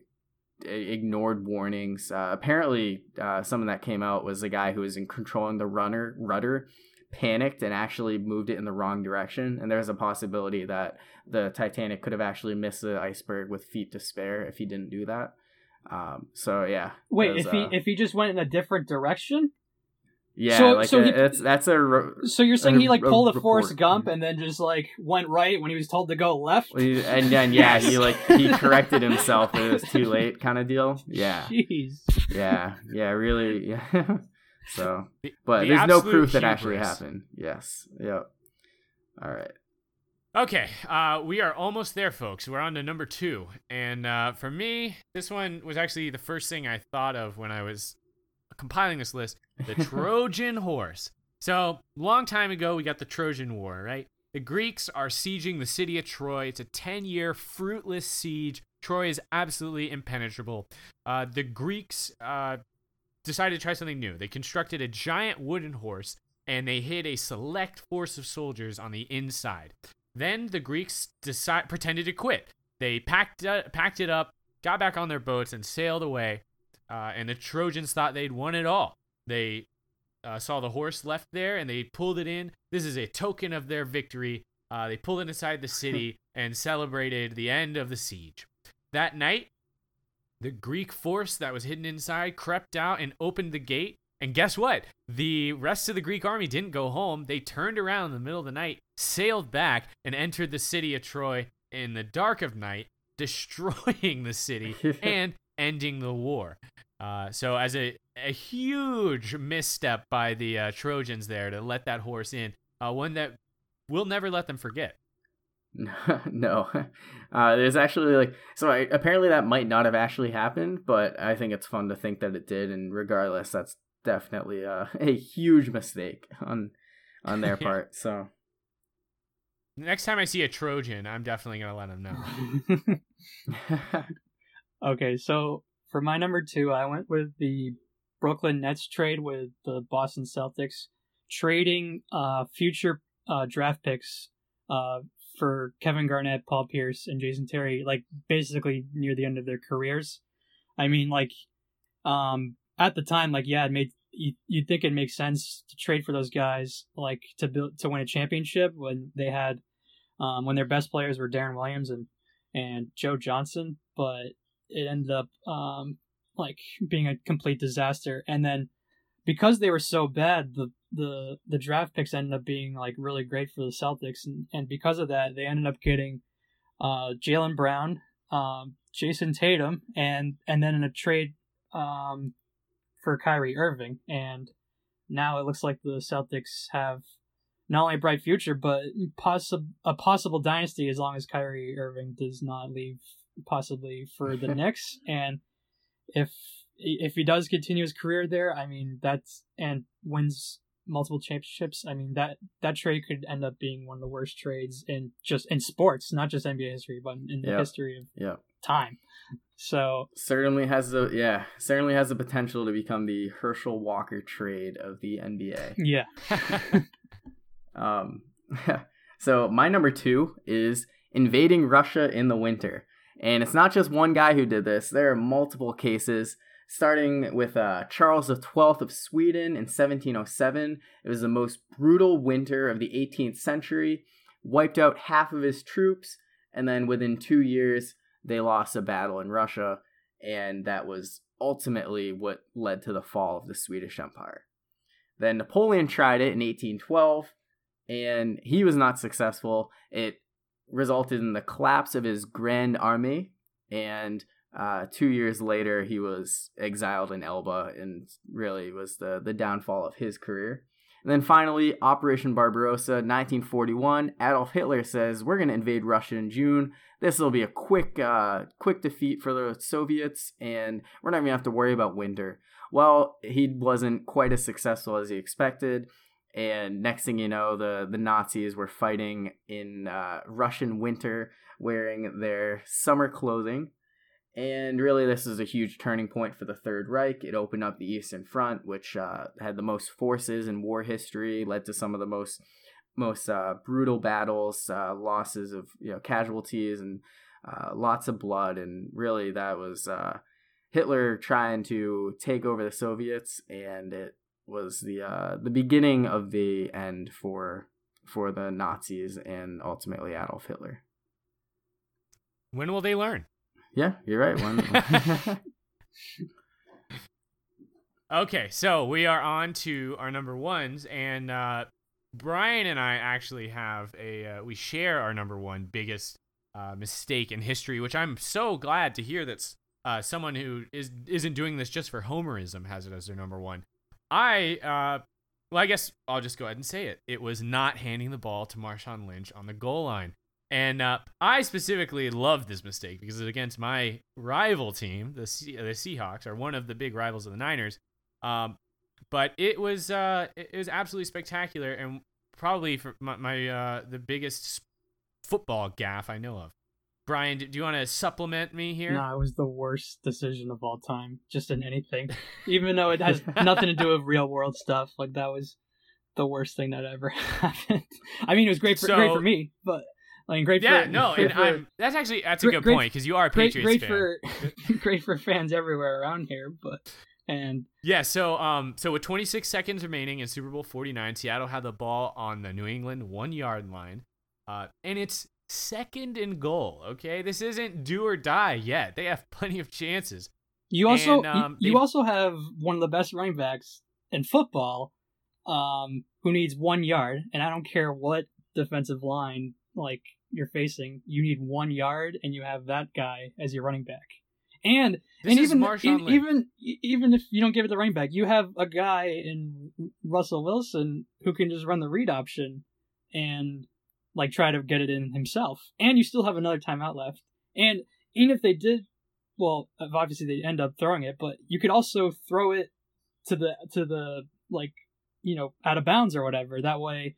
ignored warnings. Uh, apparently, uh, something that came out was the guy who was in controlling the runner rudder panicked and actually moved it in the wrong direction. And there's a possibility that the Titanic could have actually missed the iceberg with feet to spare if he didn't do that. Um, so yeah. Wait, there's, if he uh, if he just went in a different direction, yeah, so- like so a- he- that's that's a ro- so you're saying he like A- a pulled a report. Forrest Gump and then just like went right when he was told to go left? and then yeah, he like he corrected himself, it was too late, kind of deal. Yeah, Jeez. yeah, yeah, really. Yeah. so, but the there's no absolute proof that actually happened. Yes. Yep. All right. Okay, uh, we are almost there, folks. We're on to number two, and uh, for me, this one was actually the first thing I thought of when I was compiling this list: the Trojan horse. So, long time ago, we got the Trojan War, right? The Greeks are sieging the city of Troy. It's a 10 year fruitless siege. Troy is absolutely impenetrable. Uh, the Greeks uh, decided to try something new. They constructed a giant wooden horse and they hid a select force of soldiers on the inside. Then the Greeks decide, pretended to quit. They packed, uh, packed it up, got back on their boats, and sailed away. Uh, and the Trojans thought they'd won it all. They uh, saw the horse left there and they pulled it in. This is a token of their victory. Uh, they pulled it inside the city and celebrated the end of the siege. That night, the Greek force that was hidden inside crept out and opened the gate. And guess what? The rest of the Greek army didn't go home. They turned around in the middle of the night, sailed back, and entered the city of Troy in the dark of night, destroying the city and ending the war. Uh, so as a a huge misstep by the uh, Trojans there to let that horse in, uh, one that we'll never let them forget. no, uh, there's actually like so. I, apparently that might not have actually happened, but I think it's fun to think that it did. And regardless, that's definitely a, a huge mistake on on their part. So next time I see a Trojan, I'm definitely gonna let them know. okay, so for my number two, I went with the Brooklyn Nets trade with the Boston Celtics, trading uh, future uh, draft picks uh, for Kevin Garnett, Paul Pierce, and Jason Terry, like basically near the end of their careers. I mean, like, um, at the time, like, yeah, it made you you'd think it makes sense to trade for those guys, like to build to win a championship when they had, um, when their best players were Deron Williams and and Joe Johnson, but it ended up um, like being a complete disaster. And then because they were so bad, the the the draft picks ended up being like really great for the Celtics, and, and because of that, they ended up getting uh, Jaylen Brown, um, Jayson Tatum, and and then in a trade um, for Kyrie Irving, and now it looks like the Celtics have not only a bright future but possible a possible dynasty as long as Kyrie Irving does not leave possibly for the Knicks. And if if he does continue his career there, I mean that's and wins multiple championships. I mean that that trade could end up being one of the worst trades in just in sports, not just NBA history, but in the history of yeah. time. So certainly has the yeah certainly has the potential to become the Herschel Walker trade of the NBA. Yeah. um. so my number two is invading Russia in the winter. And it's not just one guy who did this, there are multiple cases. Starting with uh, Charles XII of Sweden in 1707. It was the most brutal winter of the 18th century, wiped out half of his troops, and then within two years, they lost a battle in Russia, and that was ultimately what led to the fall of the Swedish Empire. Then Napoleon tried it in 1812, and he was not successful. It resulted in the collapse of his Grand Army, and uh, two years later, he was exiled in Elba, and really was the the downfall of his career. And then finally, Operation Barbarossa, 1941. Adolf Hitler says, "We're going to invade Russia in June. This will be a quick, uh, quick defeat for the Soviets, and we're not even have to worry about winter." Well, he wasn't quite as successful as he expected and next thing you know, the the Nazis were fighting in uh, Russian winter, wearing their summer clothing. And really, this is a huge turning point for the Third Reich. It opened up the Eastern Front, which uh, had the most forces in war history, led to some of the most most uh, brutal battles, uh, losses of you know casualties, and uh, lots of blood. And really, that was uh, Hitler trying to take over the Soviets, and it was the uh, the beginning of the end for for the Nazis and ultimately Adolf Hitler. When will they learn? Yeah, you're right. When... okay, so we are on to our number ones, and uh, Brian and I actually have a uh, we share our number one biggest uh, mistake in history, which I'm so glad to hear that's uh, someone who is isn't doing this just for homerism has it as their number one. I, uh, well, I guess I'll just go ahead and say it. It was not handing the ball to Marshawn Lynch on the goal line. And uh, I specifically love this mistake because it's against my rival team, the C- the Seahawks, are one of the big rivals of the Niners. Um, but it was uh, it was absolutely spectacular and probably for my, my uh, the biggest football gaffe I know of. Brian, do you want to supplement me here? No, it was the worst decision of all time, just in anything. Even though it has nothing to do with real world stuff, like that was the worst thing that ever happened. I mean, it was great for So- great for me, but like great yeah, for no, great and for, I'm, that's actually that's a great- good great- point because you are a great, Patriots great fan. for great for fans everywhere around here, but and Yeah, so um, so with 26 seconds remaining in Super Bowl 49, Seattle had the ball on the New England one yard line, uh, and it's second and goal. Okay, this isn't do or die yet. They have plenty of chances. you also And, um, you, you also have one of the best running backs in football, um, who needs one yard, and I don't care what defensive line like you're facing, you need one yard, and you have that guy as your running back, and This and even Lynch. even even if you don't give it the running back, you have a guy in Russell Wilson who can just run the read option and like try to get it in himself. And you still have another timeout left. And even if they did, well, obviously they end up throwing it, but you could also throw it to the to the like you know out of bounds or whatever. That way,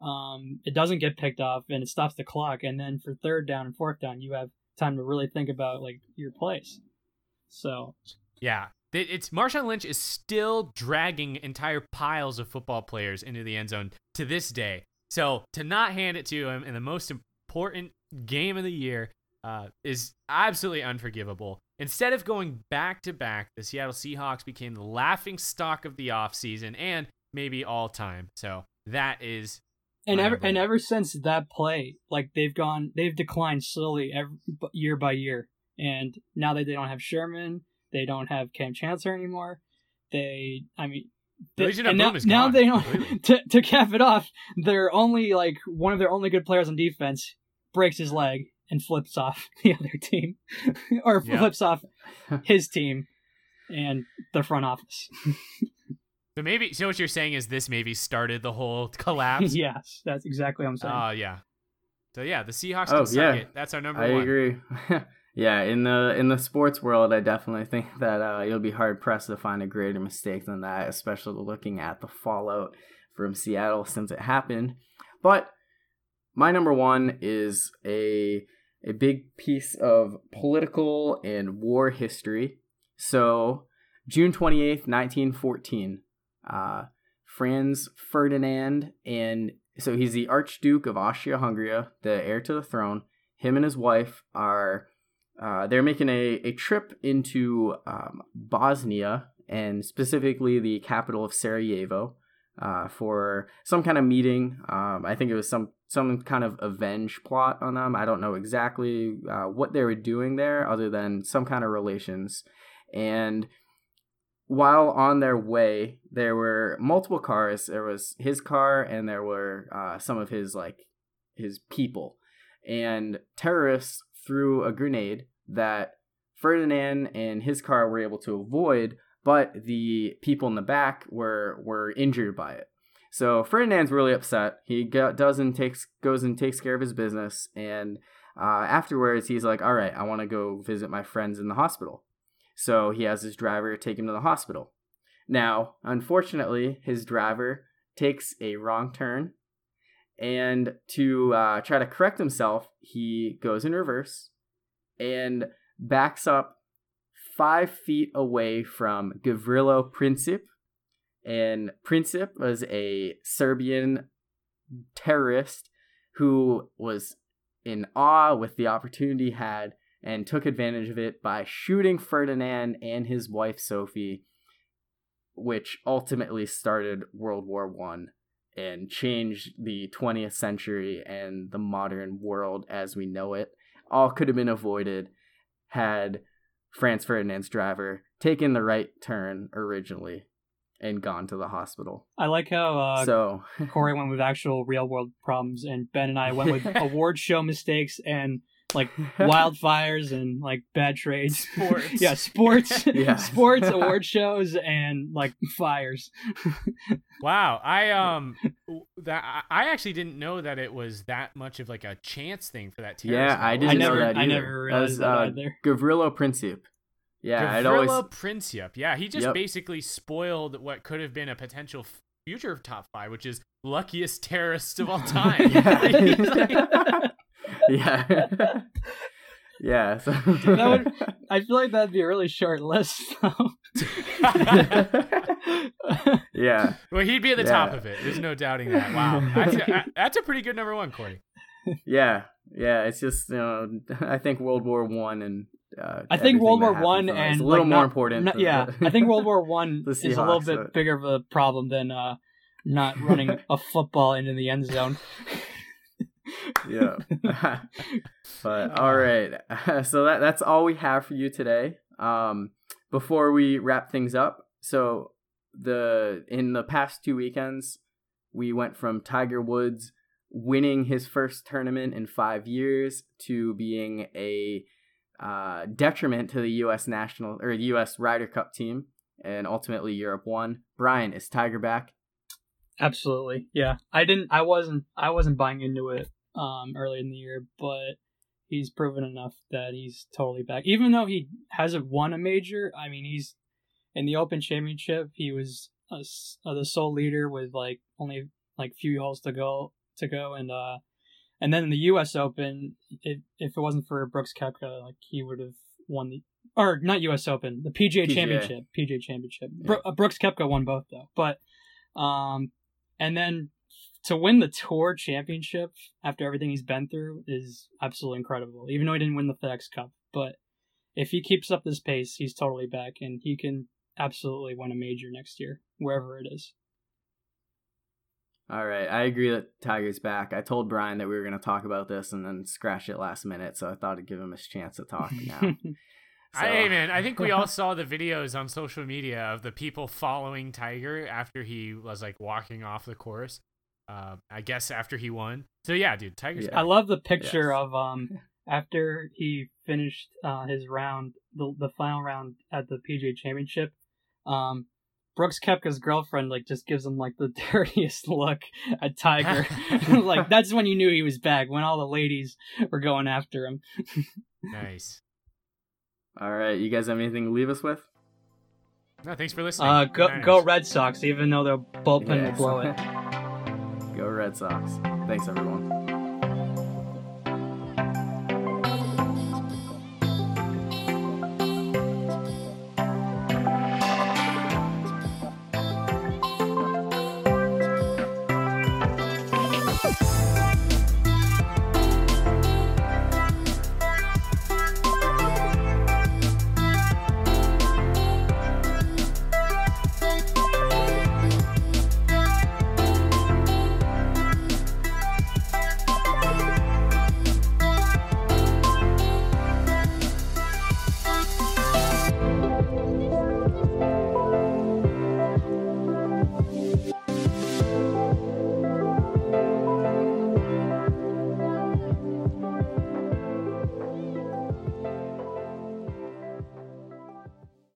um, it doesn't get picked off and it stops the clock. And then for third down and fourth down, you have time to really think about like your plays. So Yeah, it's Marshawn Lynch is still dragging entire piles of football players into the end zone to this day. So to not hand it to him in the most important game of the year uh, is absolutely unforgivable. Instead of going back to back, the Seattle Seahawks became the laughing stock of the offseason and maybe all time. So that is and ever and ever since that play, like they've gone, they've declined slowly every year by year. And now that they don't have Sherman, they don't have Kam Chancellor anymore. They, I mean, The Legion of and Boom now, is now they don't. To, to cap it off, they're only like one of their only good players on defense breaks his leg and flips off the other team, or Yeah. flips off his team and the front office. so maybe so what you're saying is this maybe started the whole collapse. yes, that's exactly what I'm saying. Oh yeah. So yeah, the Seahawks Oh, can suck yeah. it. That's our number one. I one. agree. Yeah, in the in the sports world, I definitely think that uh, you'll be hard pressed to find a greater mistake than that, especially looking at the fallout from Seattle since it happened. But my number one is a a big piece of political and war history. So, June twenty eighth, nineteen fourteen, uh, Franz Ferdinand and so he's the Archduke of Austria-Hungary, the heir to the throne. Him and his wife are uh, they're making a, a trip into um, Bosnia and specifically the capital of Sarajevo uh, for some kind of meeting. Um, I think it was some some kind of avenge plot on them. I don't know exactly uh, what they were doing there, other than some kind of relations. And while on their way, there were multiple cars. There was his car, and there were uh, some of his like his people. And terrorists threw a grenade that Ferdinand and his car were able to avoid, but the people in the back were were injured by it. So Ferdinand's really upset. He go, does and takes goes and takes care of his business, and uh, afterwards he's like, "All right, I want to go visit my friends in the hospital." So he has his driver take him to the hospital. Now, unfortunately, his driver takes a wrong turn, and to uh, try to correct himself, he goes in reverse and backs up five feet away from Gavrilo Princip. And Princip was a Serbian terrorist who was in awe with the opportunity had and took advantage of it by shooting Ferdinand and his wife Sophie, which ultimately started World War One and changed the 20th century and the modern world as we know it. All could have been avoided had Franz Ferdinand's driver taken the right turn originally and gone to the hospital. I like how uh, so, Corey went with actual real world problems, and Ben and I went with award show mistakes and like wildfires and like bad trades. Sports. yeah, sports, Yeah. sports, award shows, and like fires. Wow, I um that I I actually didn't know that it was that much of like a chance thing for that terrorist. Yeah, I didn't I know never- that I either. never That realized was, that uh, either. Gavrilo Princip. Yeah, I'd always. Gavrilo Princip. Yeah, he just Yep. basically spoiled what could have been a potential future top five, which is luckiest terrorist of all time. Yeah. yeah. yeah. So. That would- I feel like that'd be a really short list. Though. yeah. well, he'd be at the top of it. There's no doubting that. Wow, that's a, that's a pretty good number one, Corey. Yeah. Yeah. It's just you know I think World War One and. Uh, I think World War One from and a little like, more not- important. not- yeah, the- I think World War One the is a little bit but- bigger of a problem than uh, not running a football into the end zone. Yeah. but all right. So that that's all we have for you today. Um before we wrap things up, so the in the past two weekends, we went from Tiger Woods winning his first tournament in 5 years to being a uh, detriment to the US national or US Ryder Cup team and ultimately Europe won. Brian, is Tiger back? Absolutely, yeah. I didn't. I wasn't. I wasn't buying into it um, early in the year, but he's proven enough that he's totally back. Even though he hasn't won a major, I mean, he's in the Open Championship. He was a uh, the sole leader with like only like few holes to go to go, and uh, and then in the U.S. Open, if if it wasn't for Brooks Koepka, like he would have won the or not U.S. Open, the PGA, PGA. Championship, PGA Championship. Bro- uh, Brooks Koepka won both though, but um, and then to win the tour championship after everything he's been through is absolutely incredible. Even though he didn't win the FedEx Cup, but if he keeps up this pace, he's totally back and he can absolutely win a major next year, wherever it is. All right, I agree that Tiger's back. I told Brian that we were going to talk about this and then scratch it last minute, so I thought I'd give him a chance to talk now. I, So- hey man, I think we all saw the videos on social media of the people following Tiger after he was like walking off the course. Uh, I guess after he won. So yeah, dude, Tiger's Yeah. I love the picture Yes. of um after he finished uh, his round, the the final round at the PGA Championship. Um, Brooks Koepka's girlfriend like just gives him like the dirtiest look at Tiger. like that's when you knew he was back when all the ladies were going after him. nice. All right, you guys have anything to leave us with? No, thanks for listening. Uh, go Niners. go Red Sox, even though their bullpen will Yes. blow it. Go Red Sox. Thanks, everyone.